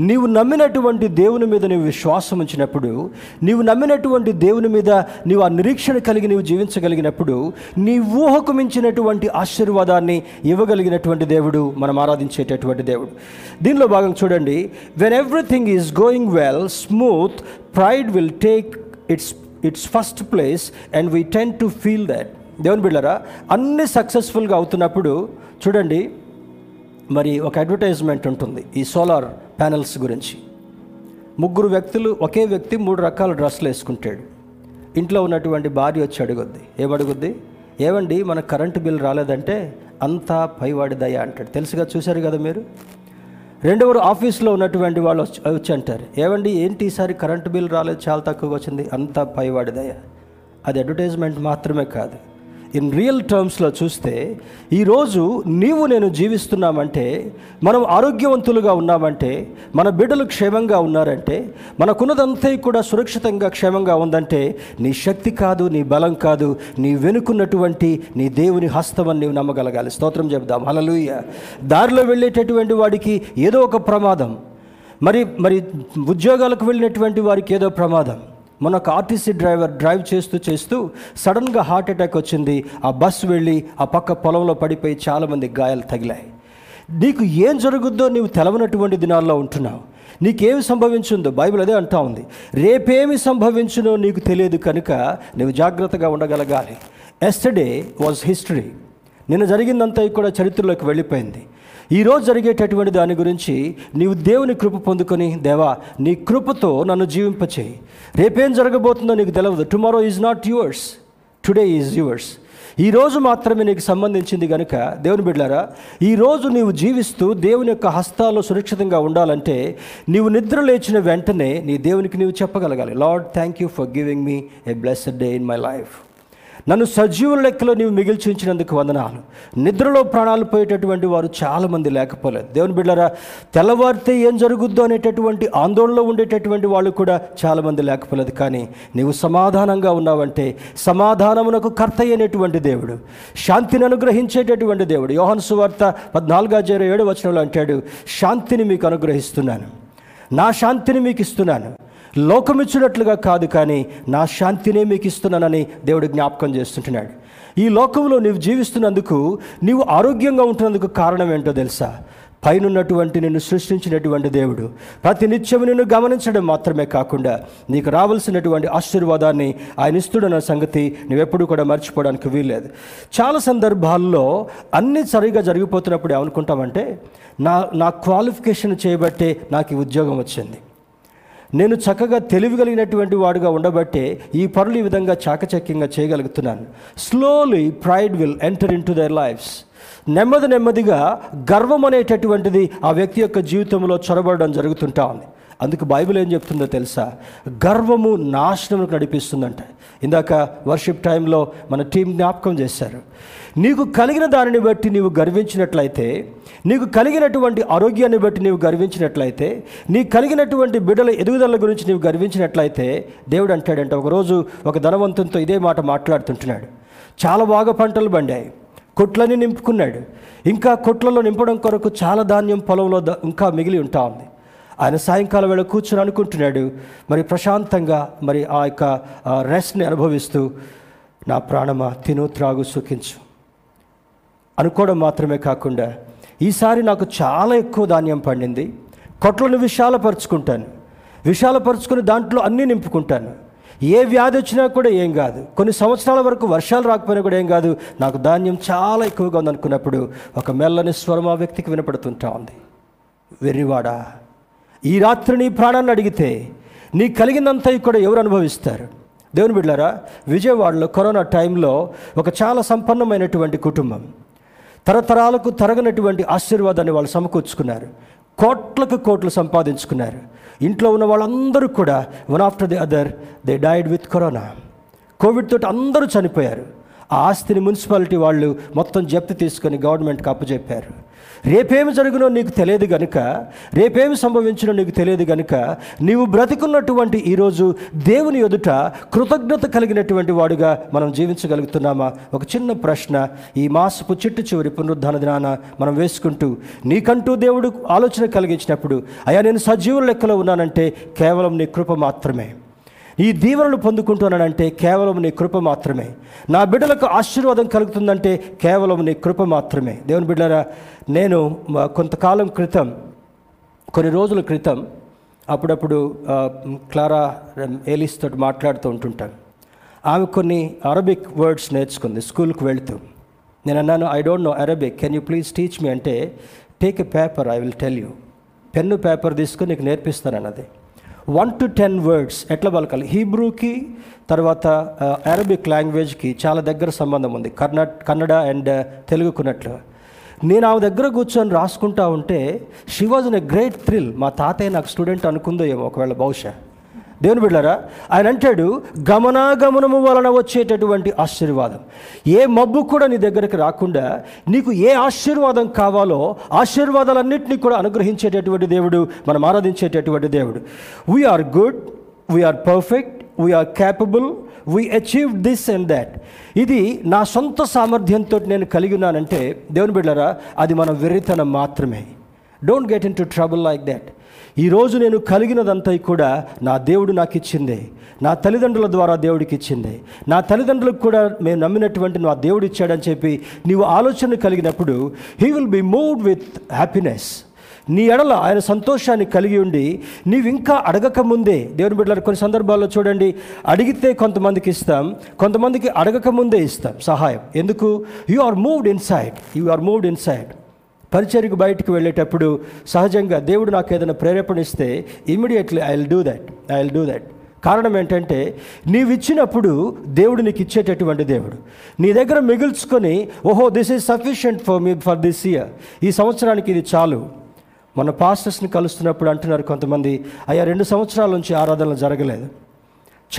నీవు నమ్మినటువంటి దేవుని మీద నీవు విశ్వాసం ఉంచినప్పుడు నీవు నమ్మినటువంటి దేవుని మీద నీవు ఆ నిరీక్షణ కలిగి నీవు జీవించగలిగినప్పుడు నీ ఊహకు మించినటువంటి ఆశీర్వాదాన్ని ఇవ్వగలిగినటువంటి దేవుడు మనం ఆరాధించేటటువంటి దేవుడు. దీనిలో భాగం చూడండి when everything is going well smooth pride will take its its first place and we tend to feel that దేవుని బిళ్ళరా అన్ని సక్సెస్ఫుల్గా అవుతున్నప్పుడు చూడండి మరి ఒక అడ్వర్టైజ్మెంట్ ఉంటుంది ఈ సోలార్ ప్యానల్స్ గురించి. ముగ్గురు వ్యక్తులు ఒకే వ్యక్తి మూడు రకాల డ్రెస్సులు వేసుకుంటాడు. ఇంట్లో ఉన్నటువంటి భార్య వచ్చి అడుగుద్ది ఏమడుగుద్ది? ఏమండి మన కరెంటు బిల్ రాలేదంటే అంతా పైవాడి దయ అంటాడు. తెలుసుగా చూశారు కదా మీరు? రెండవరు ఆఫీస్లో ఉన్నటువంటి వాళ్ళు వచ్చి వచ్చి అంటారు ఏమండి ఏంటి ఈసారి కరెంటు బిల్ రాలేదు చాలా తక్కువగా వచ్చింది అంతా పైవాడి దయ? అది అడ్వర్టైజ్మెంట్ మాత్రమే కాదు. ఇన్ రియల్ టర్మ్స్లో చూస్తే ఈరోజు నీవు నేను జీవిస్తున్నామంటే మనం ఆరోగ్యవంతులుగా ఉన్నామంటే మన బిడ్డలు క్షేమంగా ఉన్నారంటే మనకున్నదంతా కూడా సురక్షితంగా క్షేమంగా ఉందంటే నీ శక్తి కాదు నీ బలం కాదు నీ వెనుకున్నటువంటి నీ దేవుని హస్తమని నీవు నమ్మగలగాలి. స్తోత్రం చెబుదాం. హలలుయ దారిలో వెళ్ళేటటువంటి వాడికి ఏదో ఒక ప్రమాదం. మరి మరి ఉద్యోగాలకు వెళ్ళినటువంటి వారికి ఏదో ప్రమాదం. మొన్న ఒక ఆర్టీసీ డ్రైవర్ డ్రైవ్ చేస్తూ చేస్తూ సడన్గా హార్ట్ అటాక్ వచ్చింది. ఆ బస్సు వెళ్ళి ఆ పక్క పొలంలో పడిపోయి చాలామంది గాయాలు తగిలాయి. నీకు ఏం జరుగుద్దో నీవు తెలవనటువంటి దినాల్లో ఉంటున్నావు. నీకేమి సంభవించుందో బైబిల్ అదే అంటా ఉంది. రేపేమి సంభవించునో నీకు తెలియదు కనుక నువ్వు జాగ్రత్తగా ఉండగలగాలి. ఎస్టర్డే వాజ్ హిస్టరీ నిన్న జరిగిందంతా కూడా చరిత్రలోకి వెళ్ళిపోయింది. ఈరోజు జరిగేటటువంటి దాని గురించి నీవు దేవుని కృప పొందుకొని దేవా నీ కృపతో నన్ను జీవింపచేయి. రేపేం జరగబోతుందో నీకు తెలియదు tomorrow is not yours today is yours ఈ రోజు మాత్రమే నీకు సంబంధించింది కనుక దేవుని బిడ్డారా ఈరోజు నీవు జీవిస్తూ దేవుని యొక్క హస్తాల్లో సురక్షితంగా ఉండాలంటే నీవు నిద్ర లేచిన వెంటనే నీ దేవునికి నీవు చెప్పగలగాలి. Lord thank you for giving me a blessed day in my life నన్ను సజీవుల లెక్కలో నీవు మిగిల్చి ఉంచినందుకు వందనాలు. నిద్రలో ప్రాణాలు పోయేటటువంటి వారు చాలామంది లేకపోలేదు. దేవుని బిడ్డరా తెల్లవారితే ఏం జరుగుద్దో అనేటటువంటి ఆందోళనలో ఉండేటటువంటి వాళ్ళు కూడా చాలామంది లేకపోలేదు. కానీ నీవు సమాధానంగా ఉన్నావంటే సమాధానమునకు కర్త అయినటువంటి దేవుడు శాంతిని అనుగ్రహించేటటువంటి దేవుడు. యోహన్ సువార్త పద్నాలుగు జీరో ఏడు వచనంలో అంటాడు శాంతిని మీకు అనుగ్రహిస్తున్నాను. నా శాంతిని మీకు ఇస్తున్నాను. లోకమిచ్చినట్లుగా కాదు కానీ నా శాంతినే మీకు ఇస్తున్నానని దేవుడు జ్ఞాపకం చేస్తుంటున్నాడు. ఈ లోకంలో నీవు జీవిస్తున్నందుకు నీవు ఆరోగ్యంగా ఉంటున్నందుకు కారణం ఏంటో తెలుసా? పైనున్నటువంటి నిన్ను సృష్టించినటువంటి దేవుడు ప్రతి నిత్యం నిన్ను గమనించడం మాత్రమే కాకుండా నీకు రావాల్సినటువంటి ఆశీర్వాదాన్ని ఆయన ఇస్తుడన్న సంగతి నువ్వెప్పుడు కూడా మర్చిపోవడానికి వీల్లేదు. చాలా సందర్భాల్లో అన్నీ సరిగా జరిగిపోతున్నప్పుడు ఏమనుకుంటామంటే నా నా క్వాలిఫికేషన్ చేయబట్టే నాకు ఈ ఉద్యోగం వచ్చింది. నేను చక్కగా తెలివి కలిగినటువంటి వాడుగా ఉండబట్టే ఈ పనులు ఈ విధంగా చాకచక్యంగా చేయగలుగుతున్నాను. Slowly pride will enter into their lives నెమ్మది నెమ్మదిగా గర్వం అనేటటువంటిది ఆ వ్యక్తి యొక్క జీవితంలో చొరబడడం జరుగుతుంటా ఉంది. అందుకు బైబిల్ ఏం చెప్తుందో తెలుసా? గర్వము నాశనములకు నడిపిస్తుందంట. ఇందాక వర్షిప్ టైంలో మన టీం జ్ఞాపకం చేశారు. నీకు కలిగిన దానిని బట్టి నీవు గర్వించినట్లయితే నీకు కలిగినటువంటి ఆరోగ్యాన్ని బట్టి నీవు గర్వించినట్లయితే నీకు కలిగినటువంటి బిడ్డల ఎదుగుదల గురించి నీవు గర్వించినట్లయితే దేవుడు అంటాడంటే ఒకరోజు ఒక ధనవంతునితో ఇదే మాట మాట్లాడుతుంటున్నాడు. చాలా బాగా పంటలు పండాయి. కొట్లని నింపుకున్నాడు. ఇంకా కొట్లలో నింపడం కొరకు చాలా ధాన్యం పొలంలో ఇంకా మిగిలి ఉంటా ఉంది. ఆయన సాయంకాలం వేళ కూర్చొని అనుకుంటున్నాడు. మరి ప్రశాంతంగా మరి ఆ యొక్క రెస్ట్ని అనుభవిస్తూ నా ప్రాణమా తిను త్రాగు సుఖించు. అనుకోవడం మాత్రమే కాకుండా ఈసారి నాకు చాలా ఎక్కువ ధాన్యం పండింది. కొట్లను విశాలపరుచుకుంటాను. విశాలపరుచుకుని దాంట్లో అన్నీ నింపుకుంటాను. ఏ వ్యాధి వచ్చినా కూడా ఏం కాదు. కొన్ని సంవత్సరాల వరకు వర్షాలు రాకపోయినా కూడా ఏం కాదు. నాకు ధాన్యం చాలా ఎక్కువగా ఉందనుకున్నప్పుడు ఒక మెల్లని స్వరం ఆ వ్యక్తికి వినపడుతుంటా ఉంది. వెర్రివాడా? ఈ రాత్రి నీ ప్రాణాన్ని అడిగితే నీ కలిగినంత ఇక్కడ ఎవరు అనుభవిస్తారు? దేవుని బిడ్డారా విజయవాడలో కరోనా టైంలో ఒక చాలా సంపన్నమైనటువంటి కుటుంబం తరతరాలకు తరగనటువంటి ఆశీర్వాదాన్ని వాళ్ళు సమకూర్చుకున్నారు కోట్లకు కోట్లు సంపాదించుకున్నారు. ఇంట్లో ఉన్న వాళ్ళందరూ కూడా one after the other they died with corona. Covid తోటి అందరూ చనిపోయారు. ఆ ఆస్తిని మున్సిపాలిటీ వాళ్ళు మొత్తం జప్తి తీసుకొని గవర్నమెంట్కి అప్పచెప్పారు రేపేమి జరుగునో నీకు తెలియదు గనుక రేపేమి సంభవించినో నీకు తెలియదు గనుక నీవు బ్రతికున్నటువంటి ఈరోజు దేవుని ఎదుట కృతజ్ఞత కలిగినటువంటి వాడుగా మనం జీవించగలుగుతున్నామా? ఒక చిన్న ప్రశ్న. ఈ మాసపు చిట్టు చివరి పునరుద్ధాన దినాన మనం వేసుకుంటూ నీకంటూ దేవుడు ఆలోచన కలిగించినప్పుడు అయ్యా నేను సజీవుల లెక్కలో ఉన్నానంటే కేవలం నీ కృప మాత్రమే. ఈ దీవెనలు పొందుకుంటున్నానంటే కేవలం నీ కృప మాత్రమే. నా బిడ్డలకు ఆశీర్వాదం కలుగుతుందంటే కేవలం నీ కృప మాత్రమే. దేవుని బిడ్డరా నేను కొంతకాలం క్రితం కొన్ని రోజుల క్రితం అప్పుడప్పుడు క్లారా ఏలిస్ తోటి మాట్లాడుతూ ఉంటుంటాను ఆమె కొన్ని అరబిక్ వర్డ్స్ నేర్చుకుంది స్కూల్కి వెళుతూ. నేను అన్నాను I don't know Arabic can you please teach me? అంటే take a paper I will tell you. Pen paper తీసుకొని నీకు నేర్పిస్తాను అన్నది వన్ టు టెన్ వర్డ్స్ ఎట్లా పలకాలి? హీబ్రూకి తర్వాత అరబిక్ లాంగ్వేజ్కి చాలా దగ్గర సంబంధం ఉంది. కన్నడ కన్నడ అండ్ తెలుగుకున్నట్లు నేను ఆమె దగ్గర కూర్చొని రాసుకుంటా ఉంటే she was in a great thrill మా తాతయ్య నాకు స్టూడెంట్ అనుకుందో ఏమో ఒకవేళ బహుశా. దేవుని బిడ్డారా ఆయన అంటాడు గమనాగమనము వలన వచ్చేటటువంటి ఆశీర్వాదం. ఏ మబ్బు కూడా నీ దగ్గరకు రాకుండా నీకు ఏ ఆశీర్వాదం కావాలో ఆశీర్వాదాలన్నింటినీ కూడా అనుగ్రహించేటటువంటి దేవుడు మనం ఆరాధించేటటువంటి దేవుడు. We are good we are perfect we are capable we achieve this and that ఇది నా సొంత సామర్థ్యంతో నేను కలిగి ఉన్నానంటే దేవుని బిడ్డారా అది మన వెర్రితనం మాత్రమే. Don't get into trouble like that ఈరోజు నేను కలిగినదంతా కూడా నా దేవుడు నాకు ఇచ్చిందే నా తల్లిదండ్రుల ద్వారా దేవుడికి ఇచ్చిందే నా తల్లిదండ్రులకు కూడా మేము నమ్మినటువంటి నా దేవుడు ఇచ్చాడని చెప్పి నీవు ఆలోచన కలిగినప్పుడు he will be moved with happiness నీ ఎడల ఆయన సంతోషాన్ని కలిగి ఉండి నీవు ఇంకా అడగక ముందే దేవుని బిడ్డలు కొన్ని సందర్భాల్లో చూడండి అడిగితే కొంతమందికి ఇస్తాం కొంతమందికి అడగక ముందే ఇస్తాం సహాయం. ఎందుకు? You are moved inside you are moved inside పరిచర్కి బయటకు వెళ్ళేటప్పుడు సహజంగా దేవుడు నాకు ఏదైనా ప్రేరేపణ ఇస్తే immediately I will do that I will do that కారణం ఏంటంటే నీవు ఇచ్చినప్పుడు దేవుడు నీకు ఇచ్చేటటువంటి దేవుడు. నీ దగ్గర మిగుల్చుకొని ఓహో this is sufficient for me for this year ఈ సంవత్సరానికి ఇది చాలు. మన పాస్టర్స్ని కలుస్తున్నప్పుడు అంటున్నారు కొంతమంది అయ్యా రెండు సంవత్సరాల నుంచి ఆరాధనలు జరగలేదు.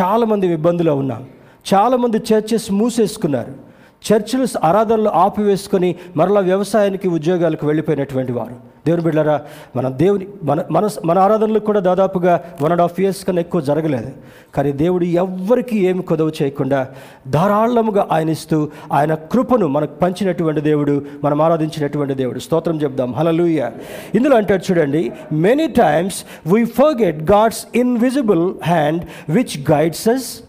చాలామంది ఇబ్బందులో ఉన్నాం. చాలామంది చర్చెస్ మూసేసుకున్నారు. చర్చిలు ఆరాధనలు ఆపివేసుకొని మరలా వ్యవసాయానికి ఉద్యోగాలకు వెళ్ళిపోయినటువంటి వారు. దేవుని బిడ్డరా మన దేవుని మన మన మన ఆరాధనలకు కూడా దాదాపుగా వన్ అండ్ హాఫ్ ఇయర్స్ కన్నా ఎక్కువ జరగలేదు. కానీ దేవుడు ఎవ్వరికీ ఏమి కొదవ చేయకుండా ధారాళముగా ఆయన ఇస్తూ ఆయన కృపను మనకు పంచినటువంటి దేవుడు మనం ఆరాధించినటువంటి దేవుడు. స్తోత్రం చెప్దాం. హలలుయ ఇందులో అంటాడు చూడండి many times we forget God's invisible hand which guides us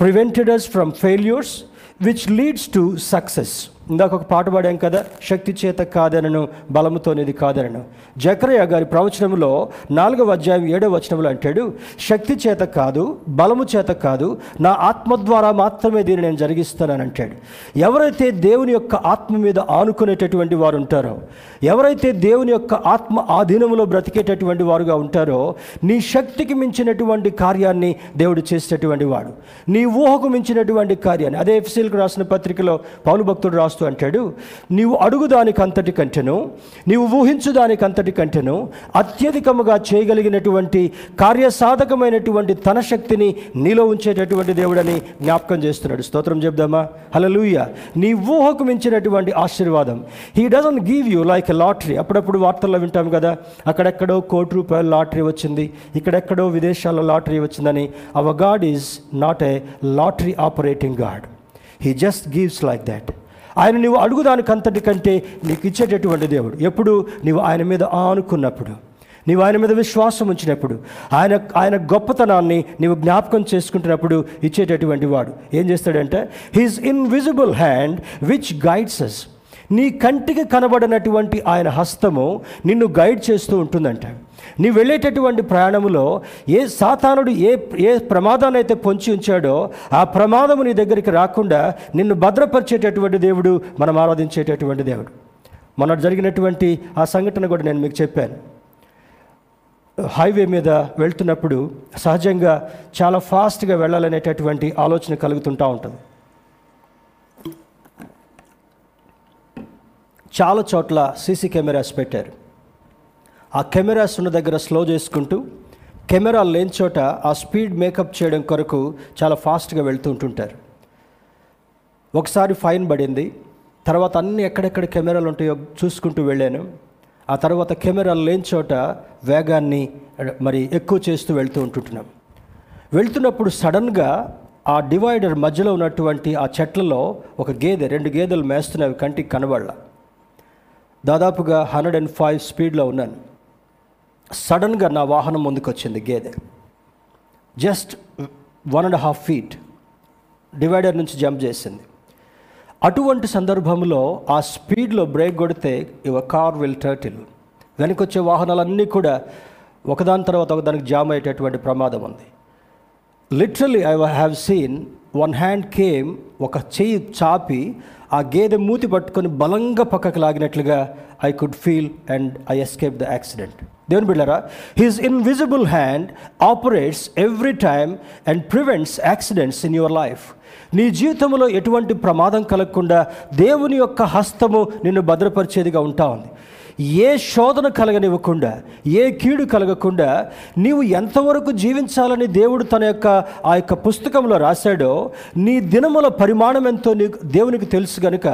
prevented us from failures which leads to success ఇందాక ఒక పాట పాడాం కదా శక్తి చేత కాదనను బలముతోనేది కాదనను. జకరయ్య గారి ప్రవచనంలో నాలుగవ అధ్యాయం ఏడవ వచనంలో అంటాడు శక్తి చేత కాదు బలము చేత కాదు నా ఆత్మ ద్వారా మాత్రమే దీన్ని నేను జరిగిస్తానని అంటాడు. ఎవరైతే దేవుని యొక్క ఆత్మ మీద ఆనుకునేటటువంటి వారు ఉంటారో ఎవరైతే దేవుని యొక్క ఆత్మ ఆధీనంలో బ్రతికేటటువంటి వారుగా ఉంటారో నీ శక్తికి మించినటువంటి కార్యాన్ని దేవుడు చేసేటటువంటి వాడు. నీ ఊహకు మించినటువంటి కార్యాన్ని. అదే ఎఫ్సీలకు రాసిన పత్రికలో పౌలు భక్తుడు రాస్తూ అంటాడు నీవు అడుగు దానికి కంటెను నీవు ఊహించు దానికంతటి కంటేను కంటెను అత్యధికముగా చేయగలిగినటువంటి కార్యసాధకమైనటువంటి తన శక్తిని నీలో ఉంచేటటువంటి దేవుడని జ్ఞాపకం చేస్తున్నాడు. స్తోత్రం చెప్దామా? హలలుయ నీ ఊహకు మించినటువంటి ఆశీర్వాదం. He doesn't give you like lottery అప్పుడప్పుడు వార్తల్లో వింటాం కదా అక్కడెక్కడో కోటి రూపాయల లాటరీ వచ్చింది ఇక్కడెక్కడో విదేశాల్లో లాటరీ వచ్చిందని. Our God is not a lottery operating God he just gives like that ఆయన నువ్వు అడుగుదానికంతటి కంటే నీకు ఇచ్చేటటువంటి దేవుడు. ఎప్పుడు? నీవు ఆయన మీద ఆనుకున్నప్పుడు. నీవు ఆయన మీద విశ్వాసం ఉంచినప్పుడు. ఆయన ఆయన గొప్పతనాన్ని నీవు జ్ఞాపకం చేసుకుంటున్నప్పుడు ఇచ్చేటటువంటి వాడు. ఏం చేస్తాడంటే he's invisible hand which guides us నీ కంటికి కనబడినటువంటి ఆయన హస్తము నిన్ను గైడ్ చేస్తూ ఉంటుందంట. నీ వెళ్ళేటటువంటి ప్రయాణంలో ఏ సాతానుడు ఏ ఏ ప్రమాదాన్ని అయితే పొంచి ఉంచాడో ఆ ప్రమాదము నీ దగ్గరికి రాకుండా నిన్ను భద్రపరిచేటటువంటి దేవుడు మనం ఆరాధించేటటువంటి దేవుడు. మొన్న జరిగినటువంటి ఆ సంఘటన కూడా నేను మీకు చెప్పాను. హైవే మీద వెళ్తున్నప్పుడు సహజంగా చాలా ఫాస్ట్గా వెళ్ళాలనేటటువంటి ఆలోచన కలుగుతుంటూ ఉంటుంది. చాలా చోట్ల సీసీ కెమెరాస్ పెట్టారు. ఆ కెమెరాస్ ఉన్న దగ్గర స్లో చేసుకుంటూ కెమెరా లేని చోట ఆ స్పీడ్ మేకప్ చేయడం కొరకు చాలా ఫాస్ట్గా వెళ్తూ ఉంటుంటారు. ఒకసారి ఫైన్ పడింది. తర్వాత అన్ని ఎక్కడెక్కడ కెమెరాలు ఉంటాయో చూసుకుంటూ వెళ్ళాను. ఆ తర్వాత కెమెరాలు లేని చోట వేగాన్ని మరి ఎక్కువ చేస్తూ వెళ్తూ ఉంటుంటున్నాం. వెళ్తున్నప్పుడు సడన్గా ఆ డివైడర్ మధ్యలో ఉన్నటువంటి ఆ చెట్లలో ఒక గేదె రెండు గేదెలు మేస్తున్నవి కంటికి కనబడాల. దాదాపుగా హండ్రెడ్ అండ్ ఫైవ్ స్పీడ్లో ఉన్నాను. సడన్గా నా వాహనం ముందుకు వచ్చింది గేదె. Just one and half feet divider నుంచి జంప్ చేసింది. అటువంటి సందర్భంలో ఆ స్పీడ్లో బ్రేక్ కొడితే యువ కార్ విల్ టర్టిల్. వెనకొచ్చే వాహనాలన్నీ కూడా ఒకదాని తర్వాత ఒకదానికి జామ్ అయ్యేటటువంటి ప్రమాదం ఉంది. Literally I have seen one hand came ఒక చెయ్యి చాపి ఆ గేదె మూతి పట్టుకొని బలంగా పక్కకు లాగినట్లుగా I could feel and I escape the accident దేవుని బిళ్ళరా his invisible hand operates every time and prevents accidents in your life నీ జీవితంలో ఎటువంటి ప్రమాదం కలగకుండా దేవుని యొక్క హస్తము నిన్ను భద్రపరిచేదిగా ఉంటా ఉంది. ఏ శోధన కలగనివ్వకుండా ఏ కీడు కలగకుండా నీవు ఎంతవరకు జీవించాలని దేవుడు తన యొక్క ఆ యొక్క పుస్తకంలో రాశాడో నీ దినముల పరిమాణం ఎంతో నీకు దేవునికి తెలుసు గనుక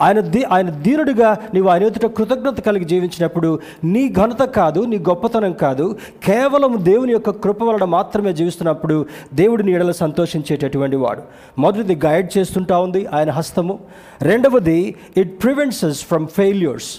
ఆయన దీ ఆయన దీనుడిగా నీవు ఆయన ఎదుట కృతజ్ఞత కలిగి జీవించినప్పుడు నీ ఘనత కాదు నీ గొప్పతనం కాదు కేవలం దేవుని యొక్క కృప వలన మాత్రమే జీవిస్తున్నప్పుడు దేవుడిని ఎడల సంతోషించేటటువంటి వాడు. మొదటిది గైడ్ చేస్తుంటా ఉంది ఆయన హస్తము. రెండవది ఇట్ ప్రివెంట్స్ ఫ్రమ్ ఫెయిల్యూర్స్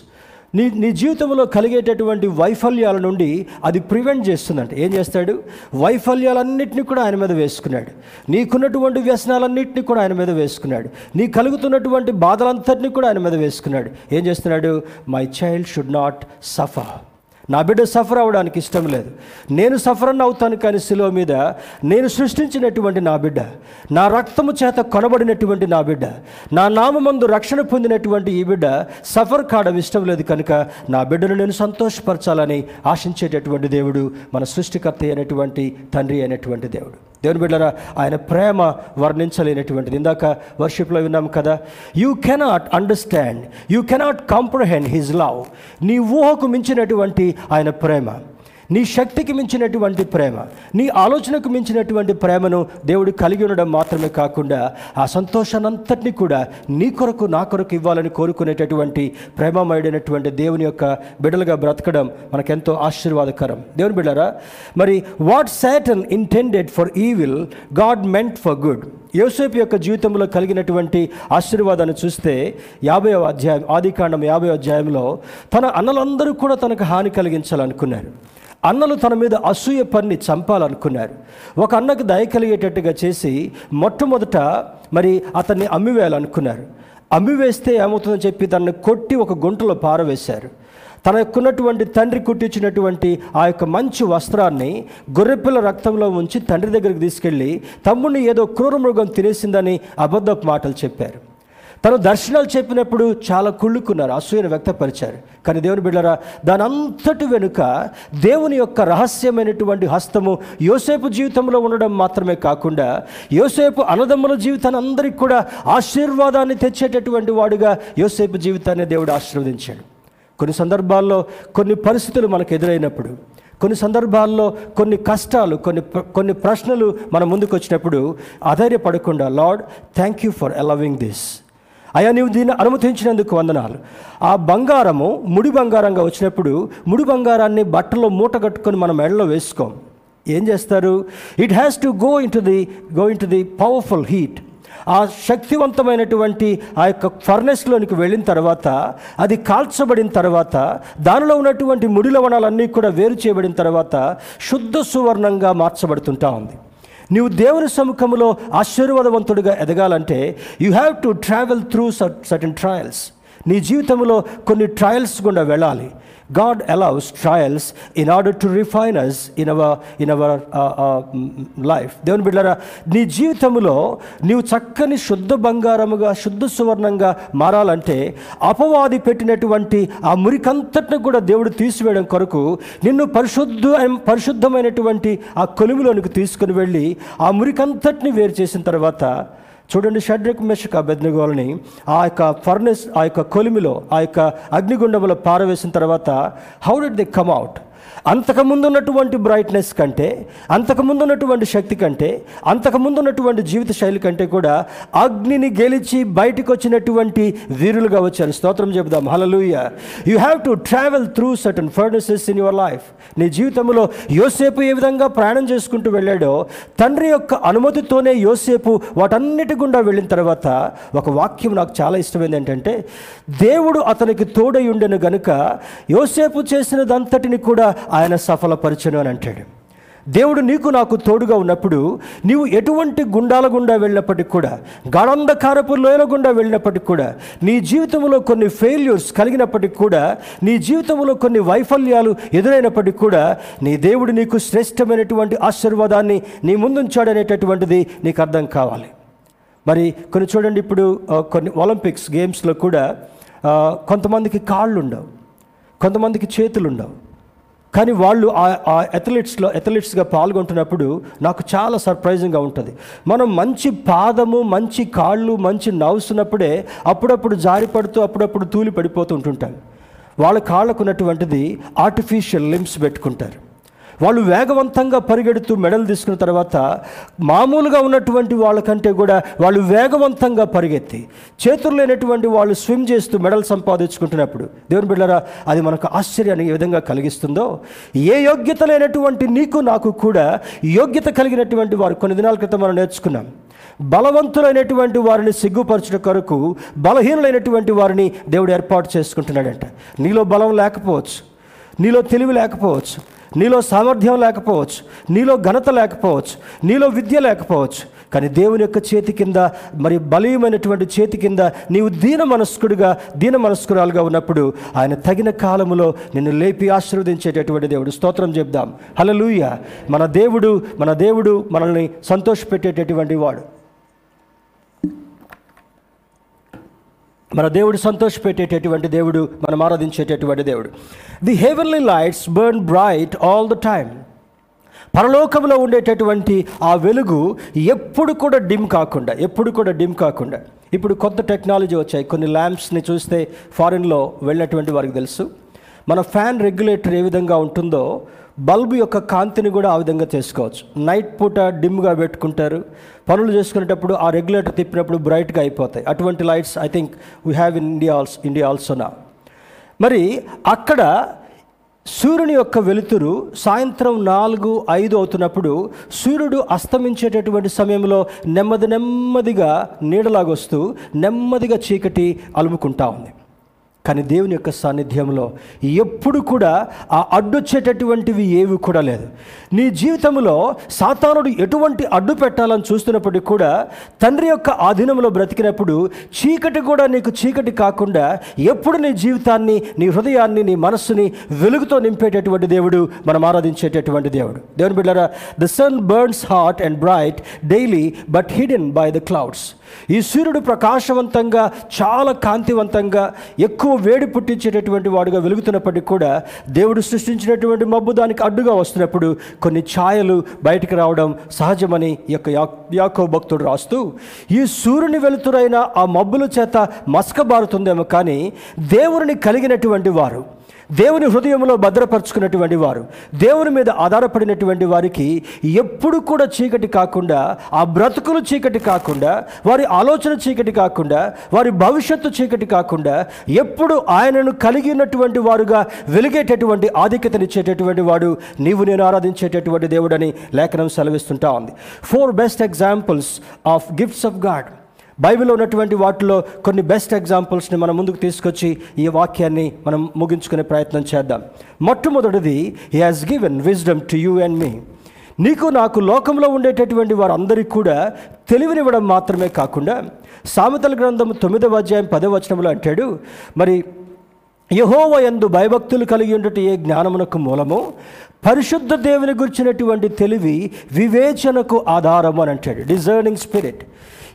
నీ నీ జీవితంలో కలిగేటటువంటి వైఫల్యాల నుండి అది ప్రివెంట్ చేస్తుందంట. ఏం చేస్తాడు? వైఫల్యాలన్నింటినీ కూడా ఆయన మీద వేసుకున్నాడు. నీకున్నటువంటి వ్యసనాలన్నింటినీ కూడా ఆయన మీద వేసుకున్నాడు. నీ కలుగుతున్నటువంటి బాధలంతటినీ కూడా ఆయన మీద వేసుకున్నాడు. ఏం చేస్తున్నాడు? My child should not suffer నా బిడ్డ సఫర్ అవ్వడానికి ఇష్టం లేదు. నేను సఫర్ అవుతాను కానీ శిలువ మీద నేను సృష్టించినటువంటి నా బిడ్డ నా రక్తము చేత కొనబడినటువంటి నా బిడ్డ నా నామందు రక్షణ పొందినటువంటి ఈ బిడ్డ సఫర్ కావడం ఇష్టం లేదు కనుక నా బిడ్డను నేను సంతోషపరచాలని ఆశించేటటువంటి దేవుడు మన సృష్టికర్త అయినటువంటి తండ్రి అయినటువంటి దేవుడు. దేవుని బిడ్డరా ఆయన ప్రేమ వర్ణించలేనటువంటిది. ఇందాక వర్షిప్లో విన్నాం కదా you cannot understand you cannot comprehend his love నీ ఊహకు మించినటువంటి ఆయన ప్రేమ. నీ శక్తికి మించినటువంటి ప్రేమ నీ ఆలోచనకు మించినటువంటి ప్రేమను దేవుడు కలిగి ఉండడం మాత్రమే కాకుండా ఆ సంతోషాన్నంతటినీ కూడా నీ కొరకు నా కొరకు ఇవ్వాలని కోరుకునేటటువంటి ప్రేమమయుడైనటువంటి దేవుని యొక్క బిడలుగా బ్రతకడం మనకెంతో ఆశీర్వాదకరం. దేవుని బిడ్డరా మరి what Satan intended for evil God meant for good యోసేపు యొక్క జీవితంలో కలిగినటువంటి ఆశీర్వాదాన్ని చూస్తే యాభై అధ్యాయం ఆదికాండం యాభై అధ్యాయంలో తన అన్నలందరూ కూడా తనకు హాని కలిగించాలనుకున్నారు. అన్నలు తన మీద అసూయ పని చంపాలనుకున్నారు. ఒక అన్నకు దయ కలిగేటట్టుగా చేసి మొట్టమొదట మరి అతన్ని అమ్మివేయాలనుకున్నారు. అమ్మివేస్తే ఏమవుతుందని చెప్పి తనని కొట్టి ఒక గుంటలో పారవేశారు. తన తండ్రి కుట్టించినటువంటి ఆ యొక్క మంచి వస్త్రాన్ని గొర్రెపిల్ల రక్తంలో ఉంచి తండ్రి దగ్గరికి తీసుకెళ్ళి తమ్ముడిని ఏదో క్రూర మృగం తినేసిందని అబద్ధపు మాటలు చెప్పారు. తను దర్శనాలు చెప్పినప్పుడు చాలా కుళ్ళుకున్నారు అసూయను వ్యక్తపరిచారు. కానీ దేవుని బిడ్డరా దాని అంతటి వెనుక దేవుని యొక్క రహస్యమైనటువంటి హస్తము యోసేపు జీవితంలో ఉండడం మాత్రమే కాకుండా యోసేపు అన్నదమ్ముల జీవితాన్ని అందరికీ కూడా ఆశీర్వాదాన్ని తెచ్చేటటువంటి వాడుగా యోసేపు జీవితాన్ని దేవుడు ఆశీర్వదించాడు. కొన్ని సందర్భాల్లో కొన్ని పరిస్థితులు మనకు ఎదురైనప్పుడు కొన్ని సందర్భాల్లో కొన్ని కష్టాలు కొన్ని కొన్ని ప్రశ్నలు మన ముందుకు వచ్చినప్పుడు అధైర్యపడకుండా Lord thank you for allowing this అయ్యా నీవు దీన్ని అనుమతించినందుకు వందనాలు. ఆ బంగారము ముడి బంగారంగా వచ్చినప్పుడు ముడి బంగారాన్ని బట్టలో మూట కట్టుకొని మనం మెడలో వేసుకోం. ఏం చేస్తారు? It has to go into the go into the powerful heat ఆ శక్తివంతమైనటువంటి ఆ యొక్క ఫర్నెస్లోనికి వెళ్ళిన తర్వాత అది కాల్చబడిన తర్వాత దానిలో ఉన్నటువంటి ముడి లవణాలన్నీ కూడా వేరు చేయబడిన తర్వాత శుద్ధ సువర్ణంగా మార్చబడుతుంటా ఉంది. నీవు దేవుని సముఖంలో ఆశీర్వాదవంతుడిగా ఎదగాలంటే you have to travel through certain trials నీ జీవితంలో కొన్ని ట్రయల్స్ గుండా వెళ్ళాలి. God allows trials in order to refine us in our in our life దేవుని బిడ్డరా నీ జీవితంలో నీవు చక్కని శుద్ధ బంగారముగా శుద్ధ సువర్ణంగా మారాలంటే అపవాది పెట్టినటువంటి ఆ మురికంతటిని కూడా దేవుడు తీసివేయడం కొరకు నిన్ను పరిశుద్ధ పరిశుద్ధమైనటువంటి ఆ కొలుములోనికి తీసుకుని వెళ్ళి ఆ మురికంతటిని వేరు చేసిన తర్వాత చూడండి షడ్రక్ మెషక్ అభ్యర్థిగోలని ఆ యొక్క ఫర్నెస్ ఆ యొక్క కొలిమిలో ఆ యొక్క అగ్నిగుండంలో పారవేసిన తర్వాత how did the come out? అంతకుముందు ఉన్నటువంటి బ్రైట్నెస్ కంటే అంతకుముందు ఉన్నటువంటి శక్తి కంటే అంతకుముందు ఉన్నటువంటి జీవిత శైలి కంటే కూడా అగ్నిని గెలిచి బయటకు వచ్చినటువంటి వీరులుగా వచ్చారు. స్తోత్రం చెబుదాం. హలలుయ you have to travel through certain furnaces in your life నీ జీవితంలో యోసేపు ఏ విధంగా ప్రయాణం చేసుకుంటూ వెళ్ళాడో తండ్రి యొక్క అనుమతితోనే యోసేపు వాటన్నిటి గుండా వెళ్ళిన తర్వాత ఒక వాక్యం నాకు చాలా ఇష్టమైంది ఏంటంటే దేవుడు అతనికి తోడై ఉండెను గనుక యోసేపు చేసినదంతటిని కూడా ఆయన సఫలపరచను అని అంటాడు. దేవుడు నీకు నాకు తోడుగా ఉన్నప్పుడు నీవు ఎటువంటి గుండాల గుండా వెళ్ళినప్పటికి కూడా గాఢంధకారపు లోయల గుండా వెళ్ళినప్పటికి కూడా నీ జీవితంలో కొన్ని ఫెయిల్యూర్స్ కలిగినప్పటికి కూడా నీ జీవితంలో కొన్ని వైఫల్యాలు ఎదురైనప్పటికి కూడా నీ దేవుడు నీకు శ్రేష్టమైనటువంటి ఆశీర్వాదాన్ని నీ ముందుంచాడనేటటువంటిది నీకు అర్థం కావాలి. మరి కొన్ని చూడండి ఇప్పుడు కొన్ని ఒలింపిక్స్ గేమ్స్లో కూడా కొంతమందికి కాళ్ళు ఉండవు కొంతమందికి చేతులు ఉండవు కానీ వాళ్ళు ఆ- ఆ అథ్లెట్స్లో అథ్లెట్స్గా పాల్గొంటున్నప్పుడు నాకు చాలా సర్ప్రైజింగ్గా ఉంటుంది. మనం మంచి పాదము మంచి కాళ్ళు మంచి నవ్వుతున్నప్పుడే అప్పుడప్పుడు జారిపడుతూ అప్పుడప్పుడు తూలి పడిపోతూ ఉంటుంటాం. వాళ్ళ కాళ్ళకున్నటువంటిది ఆర్టిఫిషియల్ లిమ్స్ పెట్టుకుంటారు. వాళ్ళు వేగవంతంగా పరిగెడుతూ మెడలు తీసుకున్న తర్వాత మామూలుగా ఉన్నటువంటి వాళ్ళకంటే కూడా వాళ్ళు వేగవంతంగా పరిగెత్తి చేతులు లేనటువంటి వాళ్ళు స్విమ్ చేస్తూ మెడల్ సంపాదించుకుంటున్నప్పుడు దేవుని బిడ్డరా అది మనకు ఆశ్చర్యాన్ని ఏ విధంగా కలిగిస్తుందో? ఏ యోగ్యత లేనటువంటి నీకు నాకు కూడా యోగ్యత కలిగినటువంటి వారు కొన్ని దినాల క్రితం మనం నేర్చుకున్నాం. బలవంతులైనటువంటి వారిని సిగ్గుపరచడం కొరకు బలహీనులైనటువంటి వారిని దేవుడు ఏర్పాటు చేసుకుంటున్నాడంట. నీలో బలం లేకపోవచ్చు. నీలో తెలివి లేకపోవచ్చు. నీలో సామర్థ్యం లేకపోవచ్చు నీలో ఘనత లేకపోవచ్చు నీలో విద్య లేకపోవచ్చు కానీ దేవుని యొక్క చేతి కింద మరి బలీయమైనటువంటి చేతి కింద నీవు దీన మనస్కుడిగా దీన మనస్కురాలుగా ఉన్నప్పుడు ఆయన తగిన కాలములో నిన్ను లేపి ఆశీర్వదించేటటువంటి దేవుడు. స్తోత్రం చెప్దాం. హలలుయ మన దేవుడు మన దేవుడు మనల్ని సంతోషపెట్టేటటువంటి వాడు. మన దేవుడు సంతోషపెట్టేటటువంటి దేవుడు మనం ఆరాధించేటటువంటి దేవుడు. The heavenly lights burn bright all the time పరలోకంలో ఉండేటటువంటి ఆ వెలుగు ఎప్పుడు కూడా డిమ్ కాకుండా ఎప్పుడు కూడా డిమ్ కాకుండా. ఇప్పుడు కొత్త టెక్నాలజీ వచ్చాయి. కొన్ని ల్యాంప్స్ని చూస్తే ఫారిన్లో వెళ్ళినటువంటి వారికి తెలుసు. మన ఫ్యాన్ రెగ్యులేటర్ ఏ విధంగా ఉంటుందో బల్బు యొక్క కాంతిని కూడా ఆ విధంగా చేసుకోవచ్చు. నైట్ పూట డిమ్గా పెట్టుకుంటారు. పనులు చేసుకునేటప్పుడు ఆ రెగ్యులేటర్ తిప్పినప్పుడు బ్రైట్గా అయిపోతాయి. అటువంటి lights I think we have in India also India also నా. మరి అక్కడ సూర్యుని యొక్క వెలుతురు సాయంత్రం నాలుగు ఐదు అవుతున్నప్పుడు సూర్యుడు అస్తమించేటటువంటి సమయంలో నెమ్మది నెమ్మదిగా నీడలాగొస్తూ నెమ్మదిగా చీకటి అలుముకుంటా ఉంది. కానీ దేవుని యొక్క సాన్నిధ్యంలో ఎప్పుడు కూడా ఆ అడ్డొచ్చేటటువంటివి ఏవి కూడా లేదు. నీ జీవితంలో సాతానుడు ఎటువంటి అడ్డు పెట్టాలని చూస్తున్నప్పటికీ కూడా తండ్రి యొక్క ఆధీనంలో బ్రతికినప్పుడు చీకటి కూడా నీకు చీకటి కాకుండా ఎప్పుడు నీ జీవితాన్ని నీ హృదయాన్ని నీ మనస్సుని వెలుగుతో నింపేటటువంటి దేవుడు మనం ఆరాధించేటటువంటి దేవుడు. దేవుని బిడ్డారా the sun burns hot and bright daily but hidden by the clouds ఈ సూర్యుడు ప్రకాశవంతంగా చాలా కాంతివంతంగా ఎక్కువ వేడి పుట్టించేటటువంటి వాడుగా వెలుగుతున్నప్పటికీ కూడా దేవుడు సృష్టించినటువంటి మబ్బు దానికి అడ్డుగా వస్తున్నప్పుడు కొన్ని ఛాయలు బయటకు రావడం సహజమని ఈ యొక్క యాకో భక్తుడు రాస్తూ ఈ సూర్యుని వెలుతురైన ఆ మబ్బుల చేత మస్కబారుతుందేమో కానీ దేవుడిని కలిగినటువంటి వారు దేవుని హృదయంలో భద్రపరుచుకున్నటువంటి వారు దేవుని మీద ఆధారపడినటువంటి వారికి ఎప్పుడు కూడా చీకటి కాకుండా ఆ బ్రతుకులు చీకటి కాకుండా వారి ఆలోచన చీకటి కాకుండా వారి భవిష్యత్తు చీకటి కాకుండా ఎప్పుడు ఆయనను కలిగి ఉన్నటువంటి వారుగా వెలిగేటటువంటి ఆధిక్యతనిచ్చేటటువంటి వాడు నీవు నేను ఆరాధించేటటువంటి దేవుడని లేఖనం సెలవిస్తుంటా ఉంది. Four best examples of gifts of God బైబిల్లో ఉన్నటువంటి వాటిలో కొన్ని బెస్ట్ ఎగ్జాంపుల్స్ని మనం ముందుకు తీసుకొచ్చి ఈ వాక్యాన్ని మనం ముగించుకునే ప్రయత్నం చేద్దాం. మొట్టమొదటిది he has given wisdom to you and me నీకు నాకు లోకంలో ఉండేటటువంటి వారందరికీ కూడా తెలివినివ్వడం మాత్రమే కాకుండా సామెతల గ్రంథం తొమ్మిదవ అధ్యాయం పదవ వచనంలో అంటాడు మరి యహోవ యందు భయభక్తులు కలిగి ఉండట ఏ జ్ఞానమునకు మూలము? పరిశుద్ధ దేవుని గురించినటువంటి తెలివి వివేచనకు ఆధారము అని అంటాడు. డిజర్నింగ్ స్పిరిట్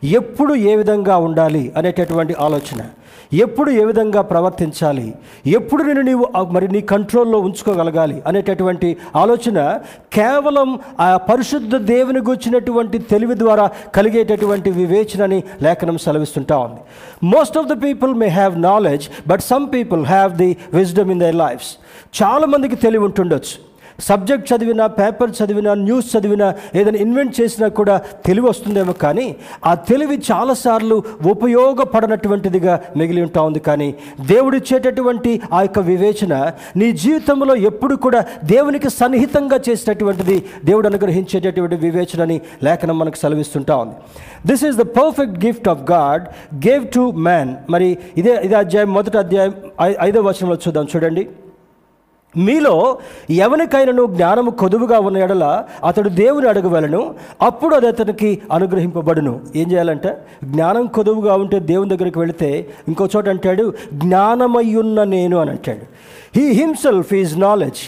ఎప్పుడు ఏ విధంగా ఉండాలి అనేటటువంటి ఆలోచన? ఎప్పుడు ఏ విధంగా ప్రవర్తించాలి? ఎప్పుడు నేను నీవు మరి నీ కంట్రోల్లో ఉంచుకోగలగాలి అనేటటువంటి ఆలోచన కేవలం ఆ పరిశుద్ధ దేవుని గుచ్చినటువంటి తెలివి ద్వారా కలిగేటటువంటి వివేచనని లేఖనం సెలవిస్తుంటా ఉంది. Most of the people may have knowledge but some people have the wisdom in their lives చాలామందికి తెలివి ఉంటుండొచ్చు. సబ్జెక్ట్ చదివినా పేపర్ చదివినా న్యూస్ చదివినా ఏదైనా ఇన్వెంట్ చేసినా కూడా తెలివి వస్తుందేమో కానీ ఆ తెలివి చాలాసార్లు ఉపయోగపడనటువంటిదిగా మిగిలి ఉంటా ఉంది కానీ దేవుడిచ్చేటటువంటి ఆ యొక్క వివేచన నీ జీవితంలో ఎప్పుడు కూడా దేవునికి సన్నిహితంగా చేసేటటువంటిది దేవుడు అనుగ్రహించేటటువంటి వివేచనని లేఖనం మనకు సెలవిస్తుంటా ఉంది. This is the perfect gift of God gave to man మరి ఇదే ఇదే అధ్యాయం మొదటి అధ్యాయం ఐదో వచనంలో చూద్దాం. చూడండి. మీలో ఎవరికైనాను జ్ఞానము కొదువుగా ఉన్న ఎడల అతడు దేవుని అడగవలను అప్పుడు అది అతనికి అనుగ్రహింపబడును. ఏం చేయాలంటే జ్ఞానం కొదువుగా ఉంటే దేవుని దగ్గరికి వెళితే ఇంకో చోట అంటాడు జ్ఞానమయ్యున్న నేను అని అంటాడు. He himself is knowledge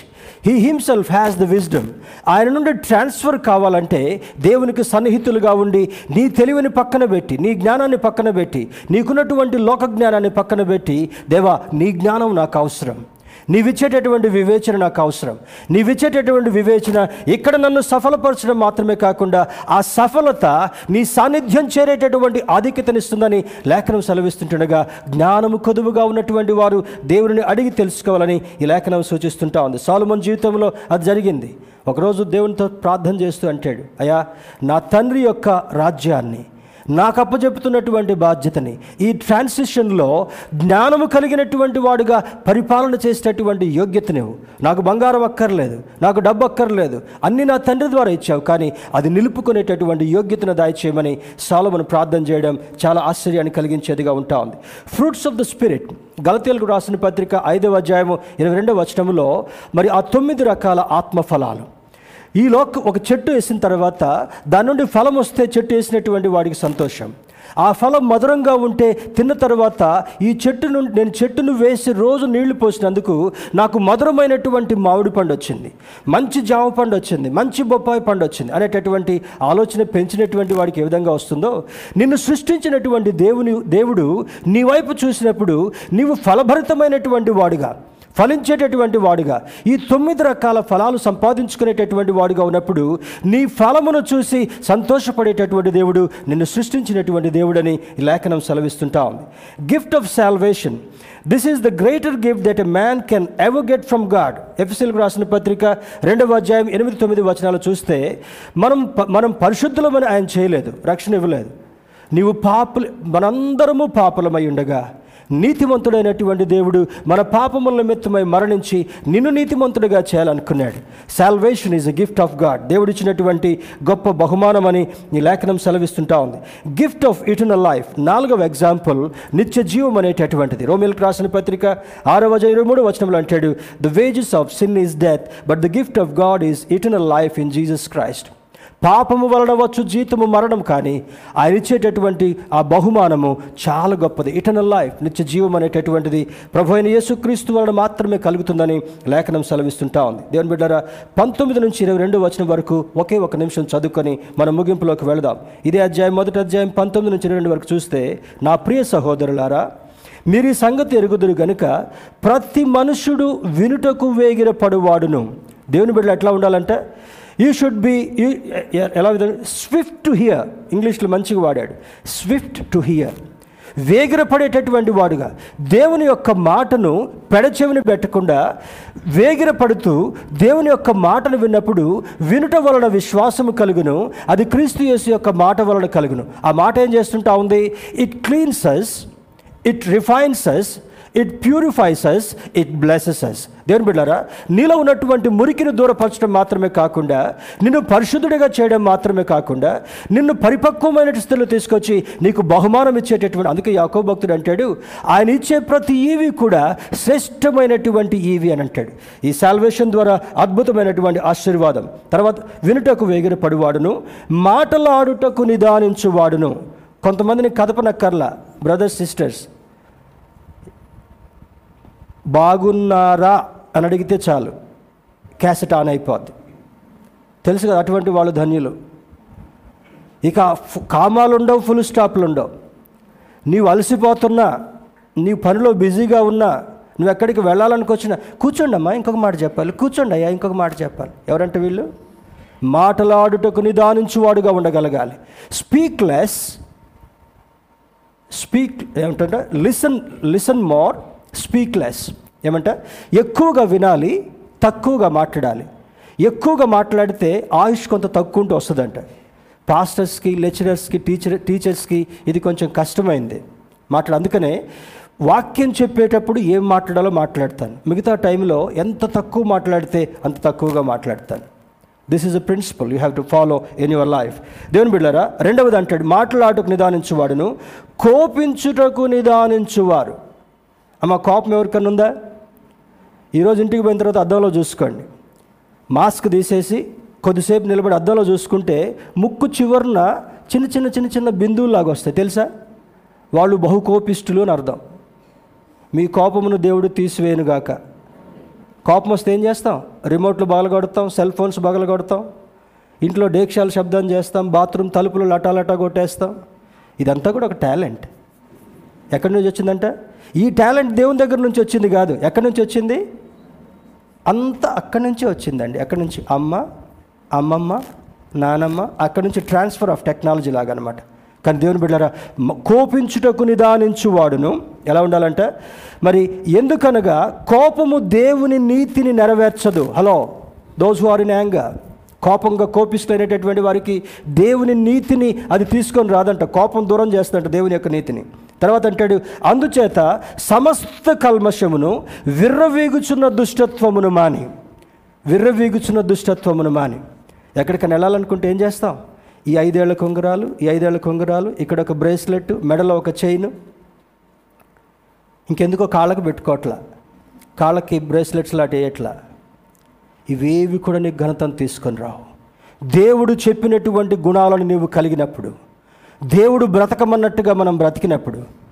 he himself has the wisdom ఆయన నుండి ట్రాన్స్ఫర్ కావాలంటే దేవునికి సన్నిహితులుగా ఉండి నీ తెలివిని పక్కన పెట్టి నీ జ్ఞానాన్ని పక్కన పెట్టి నీకున్నటువంటి లోక జ్ఞానాన్ని పక్కన పెట్టి దేవా నీ జ్ఞానం నాకు అవసరం. నీవిచ్చేటటువంటి వివేచన నాకు అవసరం. నీవిచ్చేటటువంటి వివేచన ఇక్కడ నన్ను సఫలపరచడం మాత్రమే కాకుండా ఆ సఫలత నీ సాన్నిధ్యం చేరేటటువంటి ఆధిక్యతనిస్తుందని లేఖనం సెలవిస్తుంటుండగా జ్ఞానము కొదువుగా ఉన్నటువంటి వారు దేవుని అడిగి తెలుసుకోవాలని ఈ లేఖనం సూచిస్తుంటా ఉంది. సాలుమన్ జీవితంలో అది జరిగింది. ఒకరోజు దేవునితో ప్రార్థన చేస్తూ అంటాడు అయ్యా నా తండ్రి యొక్క రాజ్యాన్ని నాకు అప్పచెపుతున్నటువంటి బాధ్యతని. ఈ ట్రాన్సిషన్లో జ్ఞానము కలిగినటువంటి వాడుగా పరిపాలన చేసేటటువంటి యోగ్యత నువ్వు నాకు బంగారం అక్కర్లేదు నాకు డబ్బు అక్కర్లేదు అన్ని నా తండ్రి ద్వారా ఇచ్చావు కానీ అది నిలుపుకునేటటువంటి యోగ్యతను దాయిచేయమని సాలమను ప్రార్థన చేయడం చాలా ఆశ్చర్యాన్ని కలిగించేదిగా ఉంటా ఉంది. ఫ్రూట్స్ ఆఫ్ ద స్పిరిట్ గలతీలకు రాసిన పత్రిక ఐదవ అధ్యాయము ఇరవై రెండవ వచనంలో మరి ఆ తొమ్మిది రకాల ఆత్మఫలాలు ఈ లోక ఒక చెట్టు వేసిన తర్వాత దాని నుండి ఫలం వస్తే చెట్టు వేసినటువంటి వాడికి సంతోషం. ఆ ఫలం మధురంగా ఉంటే తిన్న తర్వాత ఈ చెట్టు నుండి నేను చెట్టును వేసి రోజు నీళ్ళు పోసినందుకు నాకు మధురమైనటువంటి మామిడి పండు వచ్చింది. మంచి జామ పండు వచ్చింది. మంచి బొప్పాయి పండు వచ్చింది అనేటటువంటి ఆలోచన పెంచినటువంటి వాడికి ఏ విధంగా వస్తుందో నిన్ను సృష్టించినటువంటి దేవుని దేవుడు నీ వైపు చూసినప్పుడు నీవు ఫలభరితమైనటువంటి వాడుగా. ఫలించేటటువంటి వాడుగా. ఈ తొమ్మిది రకాల ఫలాలు సంపాదించుకునేటటువంటి వాడుగా ఉన్నప్పుడు నీ ఫలమును చూసి సంతోషపడేటటువంటి దేవుడు నిన్ను సృష్టించినటువంటి దేవుడని ఈ లేఖనం సెలవిస్తుంటా ఉంది. Gift of salvation this is the greater gift that a man can ever get from God ఎఫ్ఎస్ఎల్కి రాసిన పత్రిక రెండవ అధ్యాయం ఎనిమిది తొమ్మిది వచనాలు చూస్తే మనం మనం పరిశుద్ధులమని ఆయన చేయలేదు రక్షణ ఇవ్వలేదు. నీవు పాపలు మనందరము పాపలమై ఉండగా నీతిమంతుడైనటువంటి దేవుడు మన పాపముల నిమిత్తమై మరణించి నిన్ను నీతిమంతుడిగా చేయాలనుకున్నాడు. Salvation is a gift of God దేవుడు ఇచ్చినటువంటి గొప్ప బహుమానమని ఈ లేఖనం సెలవిస్తుంటా ఉంది. గిఫ్ట్ ఆఫ్ ఇటర్నల్ లైఫ్ నాలుగవ ఎగ్జాంపుల్ నిత్య జీవం అనేటటువంటిది. రోమిల్కి రాసిన పత్రిక ఆరవ ఇరవై మూడు వచనంలో అంటాడు the wages of sin is death but the gift of God is eternal life in Jesus Christ పాపము వలన వచ్చు జీతము మరణం కానీ ఆయన ఇచ్చేటటువంటి ఆ బహుమానము చాలా గొప్పది. ఇటర్నల్ లైఫ్ నిత్య జీవం అనేటటువంటిది ప్రభు అయిన యేసుక్రీస్తు వలన మాత్రమే కలుగుతుందని లేఖనం సెలవిస్తుంటా ఉంది. దేవుని బిడ్డారా పంతొమ్మిది నుంచి ఇరవై రెండు వచనం వరకు ఒకే ఒక నిమిషం చదువుకొని మన ముగింపులోకి వెళదాం. ఇదే అధ్యాయం మొదటి అధ్యాయం పంతొమ్మిది నుంచి ఇరవై రెండు వరకు చూస్తే నా ప్రియ సహోదరులారా మీరు ఈ సంగతి ఎరుగుదురు గనుక ప్రతి మనుషుడు వినుటకు వేగిర పడువాడును దేవుని బిడ్డలు ఎట్లా ఉండాలంటే యూ షుడ్ బి ఎలా విధంగా? స్విఫ్ట్ టు హియర్ ఇంగ్లీష్లో మంచిగా వాడాడు. స్విఫ్ట్ టు హియర్ వేగిరపడేటటువంటి వాడుగా. దేవుని యొక్క మాటను పెడచెవిని పెట్టకుండా వేగిరపడుతూ దేవుని యొక్క మాటను విన్నప్పుడు వినుట వలన విశ్వాసము కలుగును. అది క్రీస్తు యేసు యొక్క మాట వలన కలుగును. ఆ మాట ఏం చేస్తుంటా ఉంది? It cleanses it refines it purifies us it blesses us దేవుని బిడ్డారా నీలో ఉన్నటువంటి మురికిని దూరపరచడం మాత్రమే కాకుండా నిన్ను పరిశుద్ధుడిగా చేయడం మాత్రమే కాకుండా నిన్ను పరిపక్వమైన స్థితిలో తీసుకొచ్చి నీకు బహుమానం ఇచ్చేటటువంటి అందుకే యాకో భక్తుడు అంటాడు ఆయన ఇచ్చే ప్రతి ఈవి కూడా శ్రేష్టమైనటువంటి ఈవి అని అంటాడు. ఈ సాల్వేషన్ ద్వారా అద్భుతమైనటువంటి ఆశీర్వాదం. తర్వాత వినుటకు వేగిన పడువాడును మాటలాడుటకు నిదానించువాడును. కొంతమందిని కదపనక్కర్లా బ్రదర్స్ సిస్టర్స్ బాగున్నారా అని అడిగితే చాలు. క్యాసెట్ ఆన్ అయిపోద్ది. తెలుసు కదా అటువంటి వాళ్ళు ధన్యులు. ఇక కామాలు ఉండవు ఫుల్ స్టాప్లు ఉండవు నీవు అలసిపోతున్నా నీ పనిలో బిజీగా ఉన్నా నువ్వు ఎక్కడికి వెళ్ళాలనుకొచ్చినా కూర్చోండి అమ్మా ఇంకొక మాట చెప్పాలి. కూర్చోండి అయ్యా ఇంకొక మాట చెప్పాలి. ఎవరంటే వీళ్ళు? మాటలాడుటకు నిదానించువాడుగా ఉండగలగాలి. స్పీక్లెస్ స్పీక్ ఏమిటంటే listen listen more speak less. ఏమంట ఎక్కువగా వినాలి తక్కువగా మాట్లాడాలి. ఎక్కువగా మాట్లాడితే ఆయుష్ కొంత తక్కువ ఉంటూ వస్తుందంట. పాస్టర్స్కి లెక్చరర్స్కి టీచర్ టీచర్స్కి ఇది కొంచెం కష్టమైంది మాట్లాడు అందుకనే వాక్యం చెప్పేటప్పుడు ఏం మాట్లాడాలో మాట్లాడతాను. మిగతా టైంలో ఎంత తక్కువ మాట్లాడితే అంత తక్కువగా మాట్లాడతాను. This is a principle you have to follow in your life దేవుని బిళ్ళరా రెండవది అంటాడు మాట్లాడుటకు నిదానించువాడును కోపించుటకు నిదానించువారు. అమ్మ కోపం ఎవరికన్నా ఉందా? ఈరోజు ఇంటికి పోయిన తర్వాత అద్దంలో చూసుకోండి. మాస్క్ తీసేసి కొద్దిసేపు నిలబడి అద్దంలో చూసుకుంటే ముక్కు చివరన చిన్న చిన్న చిన్న చిన్న బిందువులాగా వస్తాయి. తెలుసా? వాళ్ళు బహు కోపిష్టులు అని అర్థం. మీ కోపమును దేవుడు తీసివేయనుగాక కోపం వస్తే ఏం చేస్తాం? రిమోట్లు బగలగొడతాం సెల్ ఫోన్స్ బగలగొడతాం ఇంట్లో డేక్షాలు శబ్దం చేస్తాం బాత్రూమ్ తలుపులు లటాలటా కొట్టేస్తాం. ఇదంతా కూడా ఒక టాలెంట్. ఎక్కడి నుంచి వచ్చిందంటే? ఈ టాలెంట్ దేవుని దగ్గర నుంచి వచ్చింది కాదు. ఎక్కడి నుంచి వచ్చింది? అంతా అక్కడి నుంచే వచ్చిందండి. ఎక్కడి నుంచి? అమ్మ అమ్మమ్మ నానమ్మ అక్కడి నుంచి ట్రాన్స్ఫర్ ఆఫ్ టెక్నాలజీ లాగా అనమాట కానీ దేవుని బిడ్డారా కోపించుటకు కోపించుటకు నిదానించువాడును. ఎలా ఉండాలంటే మరి ఎందుకనగా కోపము దేవుని నీతిని నెరవేర్చదు. హలో దోస్ హు ఆర్ కోపంగా కోపిస్తున్నటువంటి వారికి దేవుని నీతిని అది తీసుకొని రాదంట. కోపం దూరం చేస్తుందంట దేవుని యొక్క నీతిని. తర్వాత అంటాడు అందుచేత సమస్త కల్మషమును విర్రవీగుచున్న దుష్టత్వమును మాని. విర్రవీగుచున్న దుష్టత్వమును మాని. ఎక్కడికైనా వెళ్ళాలనుకుంటే ఏం చేస్తాం? ఈ ఐదేళ్ళ కొంగరాలు ఈ ఐదేళ్ళ కొంగరాలు ఇక్కడ ఒక బ్రేస్లెట్ మెడలో ఒక చైను. ఇంకెందుకో కాళ్ళకు పెట్టుకోవట్లా. కాళ్ళకి బ్రేస్లెట్స్ లాంటి వేయట్లా. ఇవేవి కూడా నీకు ఘనతను తీసుకొని రావు. దేవుడు చెప్పినటువంటి గుణాలను నీవు కలిగినప్పుడు దేవుడు బ్రతకమన్నట్టుగా మనం బ్రతికినప్పుడు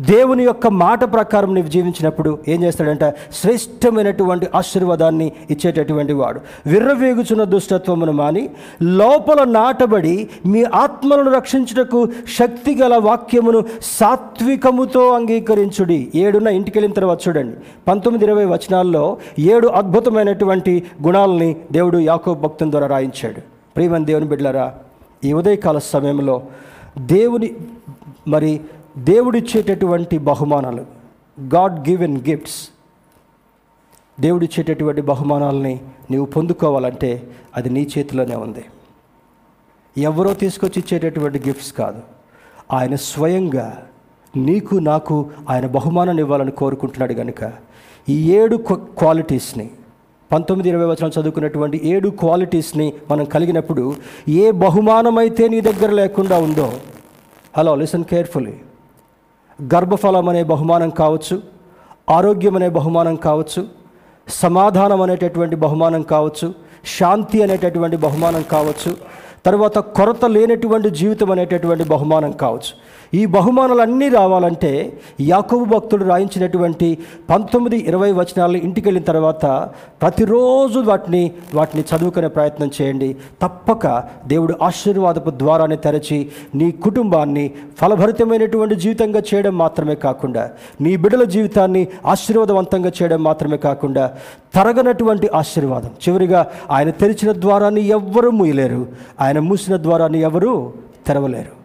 దేవుని యొక్క మాట ప్రకారం నీవు జీవించినప్పుడు ఏం చేస్తాడంటే? శ్రేష్టమైనటువంటి ఆశీర్వాదాన్ని ఇచ్చేటటువంటి వాడు. విర్రవేగుచున్న దుష్టత్వమును మాని లోపల నాటబడి మీ ఆత్మలను రక్షించుటకు శక్తి గల వాక్యమును సాత్వికముతో అంగీకరించుడి. ఏడున ఇంటికి వెళ్ళిన తర్వాత చూడండి. పంతొమ్మిది ఇరవై వచనాల్లో ఏడు అద్భుతమైనటువంటి గుణాలని దేవుడు యాకో భక్తుని ద్వారా రాయించాడు. ప్రియమని దేవుని బిడ్డలరా ఈ ఉదయకాల సమయంలో దేవుని మరి దేవుడిచ్చేటటువంటి బహుమానాలు గాడ్ గివెన్ గిఫ్ట్స్ దేవుడిచ్చేటటువంటి బహుమానాలని నీవు పొందుకోవాలంటే అది నీ చేతిలోనే ఉంది. ఎవరో తీసుకొచ్చి ఇచ్చేటటువంటి గిఫ్ట్స్ కాదు. ఆయన స్వయంగా నీకు నాకు ఆయన బహుమానాన్ని ఇవ్వాలని కోరుకుంటున్నాడు కనుక ఈ ఏడు క్వ- క్వాలిటీస్ని పంతొమ్మిది ఇరవై వచనం చదువుకున్నటువంటి ఏడు క్వాలిటీస్ని మనం కలిగినప్పుడు ఏ బహుమానమైతే నీ దగ్గర లేకుండా ఉందో హలో లిసన్ కేర్ఫుల్లీ గర్భఫలం అనే బహుమానం కావచ్చు ఆరోగ్యం అనే బహుమానం కావచ్చు సమాధానం అనేటటువంటి బహుమానం కావచ్చు శాంతి అనేటటువంటి బహుమానం కావచ్చు తర్వాత కొరత లేనటువంటి జీవితం అనేటటువంటి బహుమానం కావచ్చు. ఈ బహుమానాలన్నీ రావాలంటే యాకోబు భక్తుడు రాయించినటువంటి పంతొమ్మిది ఇరవై వచనాలు ఇంటికి వెళ్ళిన తర్వాత ప్రతిరోజు వాటిని వాటిని చదువుకునే ప్రయత్నం చేయండి. తప్పక దేవుడు ఆశీర్వాదపు ద్వారాన్ని తెరచి నీ కుటుంబాన్ని ఫలభరితమైనటువంటి జీవితంగా చేయడం మాత్రమే కాకుండా నీ బిడ్డల జీవితాన్ని ఆశీర్వాదవంతంగా చేయడం మాత్రమే కాకుండా తరగనటువంటి ఆశీర్వాదం. చివరిగా ఆయన తెరిచిన ద్వారాన్ని ఎవ్వరూ మూయలేరు. ఆయన మూసిన ద్వారాన్ని ఎవరూ తెరవలేరు.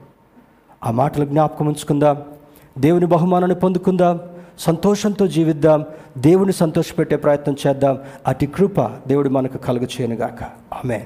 ఆ మాటలు జ్ఞాపకం ఉంచుకుందాం. దేవుని బహుమానాన్ని పొందుకుందాం. సంతోషంతో జీవిద్దాం. దేవుని సంతోషపెట్టే ప్రయత్నం చేద్దాం. అతి కృప దేవుడు మనకు కలుగు చేయనుగాక ఆమె